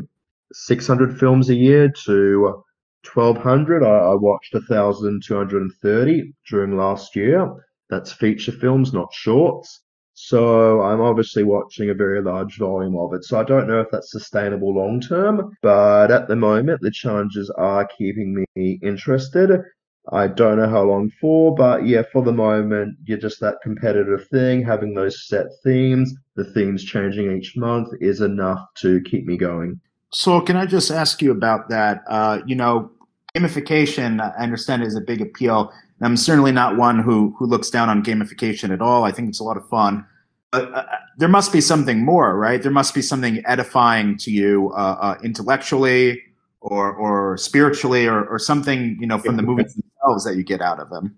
600 films a year to 1200. I, watched 1230 during last year. That's feature films, not shorts. So I'm obviously watching a very large volume of it. So I don't know if that's sustainable long term, but at the moment, the challenges are keeping me interested. I don't know how long for, but yeah, for the moment, you're just that competitive thing, having those set themes, the themes changing each month is enough to keep me going. So, can I just ask you about that? Uh, you know, gamification, I understand, is a big appeal. I'm certainly not one who who looks down on gamification at all. I think it's a lot of fun. But uh, there must be something more, right? There must be something edifying to you uh, uh, intellectually or or spiritually or, or something you know from the movies themselves that you get out of them?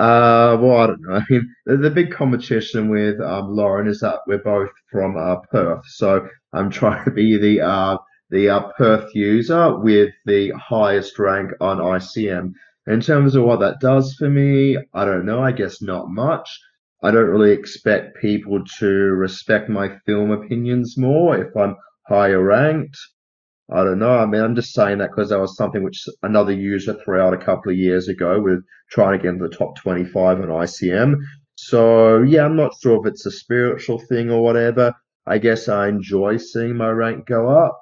Uh, well, I don't know. I mean, the, the big competition with um, Lauren is that we're both from uh, Perth, so I'm trying to be the uh, the uh, Perth user with the highest rank on ICM. In terms of what that does for me, I don't know. I guess not much. I don't really expect people to respect my film opinions more if I'm higher ranked. I don't know. I mean, I'm just saying that because that was something which another user threw out a couple of years ago with trying to get into the top 25 on ICM. So, yeah, I'm not sure if it's a spiritual thing or whatever. I guess I enjoy seeing my rank go up,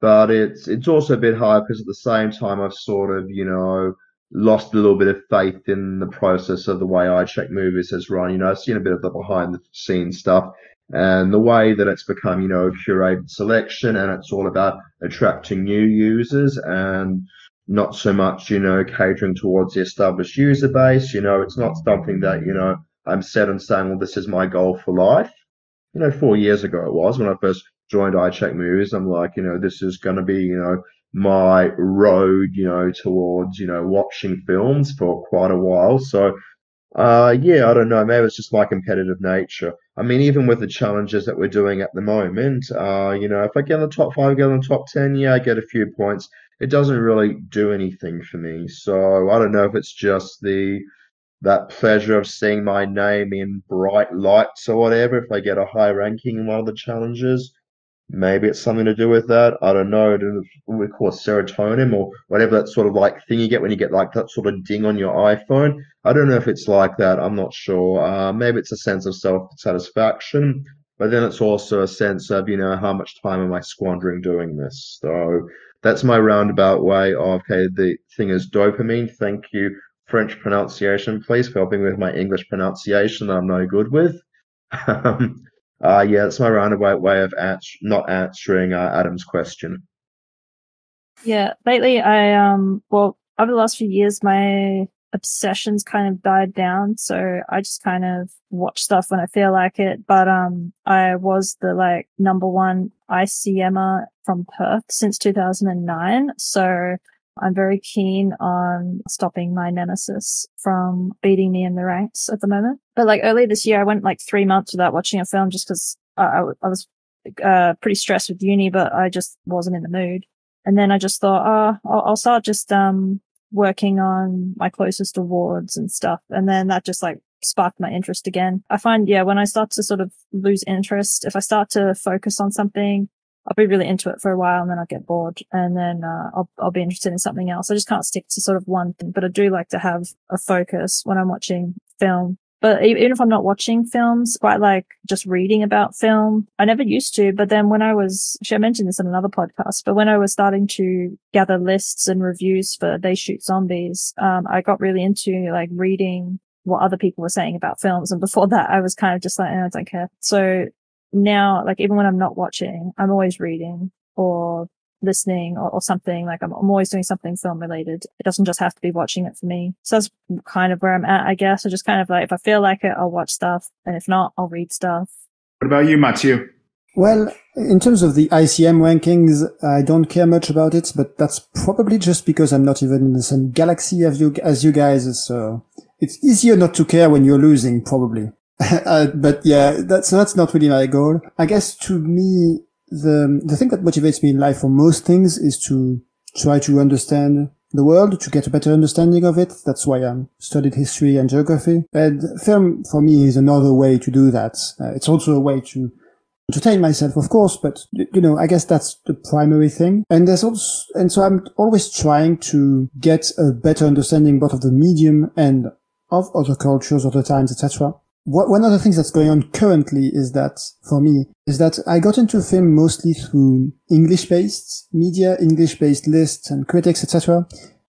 but it's it's also a bit hard because at the same time I've sort of, you know, lost a little bit of faith in the process of the way iCheckMovies has run. You know, I've seen a bit of the behind the scenes stuff and the way that it's become, you know, a curated selection and it's all about attracting new users and not so much, you know, catering towards the established user base. You know, it's not something that, you know, I'm set on saying, well, this is my goal for life. You know, four years ago it was when I first joined iCheckMovies. I'm like, you know, this is going to be, you know, my road, you know, towards, you know, watching films for quite a while. So uh, yeah, I don't know. Maybe it's just my competitive nature. I mean, even with the challenges that we're doing at the moment, uh, you know, if I get in the top five, get in the top 10, yeah, I get a few points. It doesn't really do anything for me. So I don't know if it's just the that pleasure of seeing my name in bright lights or whatever. If I get a high ranking in one of the challenges, Maybe it's something to do with that. I don't know. We call it serotonin or whatever that sort of like thing you get when you get like that sort of ding on your iPhone. I don't know if it's like that. I'm not sure. Uh, maybe it's a sense of self satisfaction, but then it's also a sense of, you know, how much time am I squandering doing this? So that's my roundabout way of, okay, the thing is dopamine. Thank you. French pronunciation, please, for helping with my English pronunciation that I'm no good with. Uh, yeah, that's my roundabout way of ans- not answering uh, Adam's question. Yeah, lately I um well over the last few years my obsessions kind of died down, so I just kind of watch stuff when I feel like it. But um I was the like number one ICMer from Perth since 2009, so I'm very keen on stopping my nemesis from beating me in the ranks at the moment. But like earlier this year, I went like three months without watching a film just because I, I, was uh, pretty stressed with uni, but I just wasn't in the mood. And then I just thought, oh, I'll, I'll start just um, working on my closest awards and stuff. And then that just like sparked my interest again. I find, yeah, when I start to sort of lose interest, if I start to focus on something, I'll be really into it for a while and then I'll get bored and then uh, I'll, I'll be interested in something else. I just can't stick to sort of one thing, but I do like to have a focus when I'm watching film. But even if I'm not watching films, quite like just reading about film. I never used to, but then when I was, actually I mentioned this in another podcast, but when I was starting to gather lists and reviews for They Shoot Zombies, um, I got really into like reading what other people were saying about films. And before that, I was kind of just like, oh, I don't care. So now, like even when I'm not watching, I'm always reading or listening or, or something. Like I'm, I'm, always doing something film related. It doesn't just have to be watching it for me. So that's kind of where I'm at, I guess. I just kind of like, if I feel like it, I'll watch stuff. And if not, I'll read stuff. What about you, Mathieu? Well, in terms of the ICM rankings, I don't care much about it, but that's probably just because I'm not even in the same galaxy as you, as you guys. So it's easier not to care when you're losing, probably. uh, but yeah, that's that's not really my goal. I guess to me, the the thing that motivates me in life for most things is to try to understand the world, to get a better understanding of it. That's why I studied history and geography. And film for me is another way to do that. Uh, it's also a way to entertain myself, of course, but you know, I guess that's the primary thing. And there's also, and so I'm always trying to get a better understanding both of the medium and of other cultures, other times, etc. One of the things that's going on currently is that, for me, is that I got into film mostly through English-based media, English-based lists and critics, etc.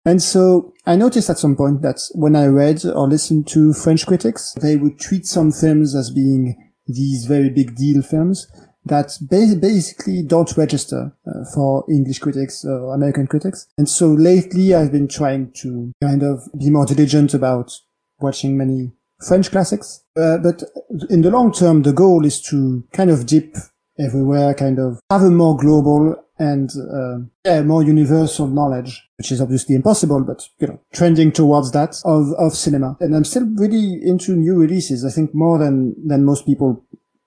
And so I noticed at some point that when I read or listened to French critics, they would treat some films as being these very big deal films that basically don't register uh, for English critics or American critics. And so lately I've been trying to kind of be more diligent about watching many French classics. Uh, but in the long term, the goal is to kind of dip everywhere, kind of have a more global and uh, yeah, more universal knowledge, which is obviously impossible, but you know, trending towards that of of cinema. And I'm still really into new releases. I think more than than most people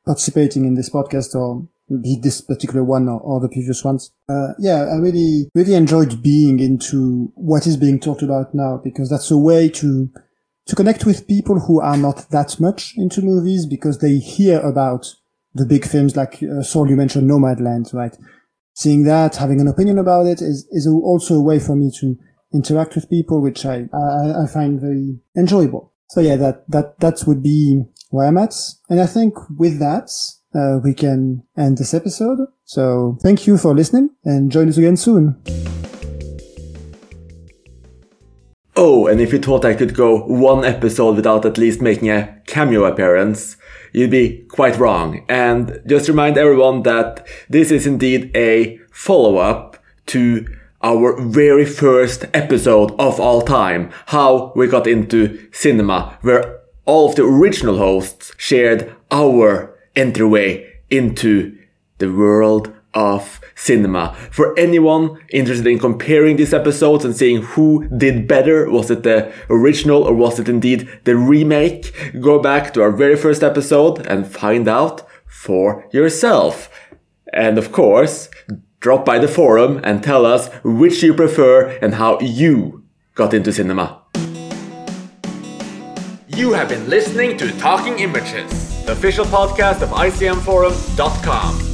participating in this podcast or be this particular one or, or the previous ones. Uh, yeah, I really, really enjoyed being into what is being talked about now because that's a way to, to connect with people who are not that much into movies because they hear about the big films like uh, Saul, you mentioned Nomadland, right? Seeing that, having an opinion about it is, is also a way for me to interact with people, which I, I, I find very enjoyable. So yeah, that, that, that would be where I'm at. And I think with that, uh, we can end this episode. So thank you for listening and join us again soon. Oh, and if you thought I could go one episode without at least making a cameo appearance, you'd be quite wrong. And just remind everyone that this is indeed a follow-up to our very first episode of all time, how we got into cinema, where all of the original hosts shared our entryway into the world of cinema. For anyone interested in comparing these episodes and seeing who did better, was it the original or was it indeed the remake? Go back to our very first episode and find out for yourself. And of course, drop by the forum and tell us which you prefer and how you got into cinema. You have been listening to Talking Images, the official podcast of ICMForum.com.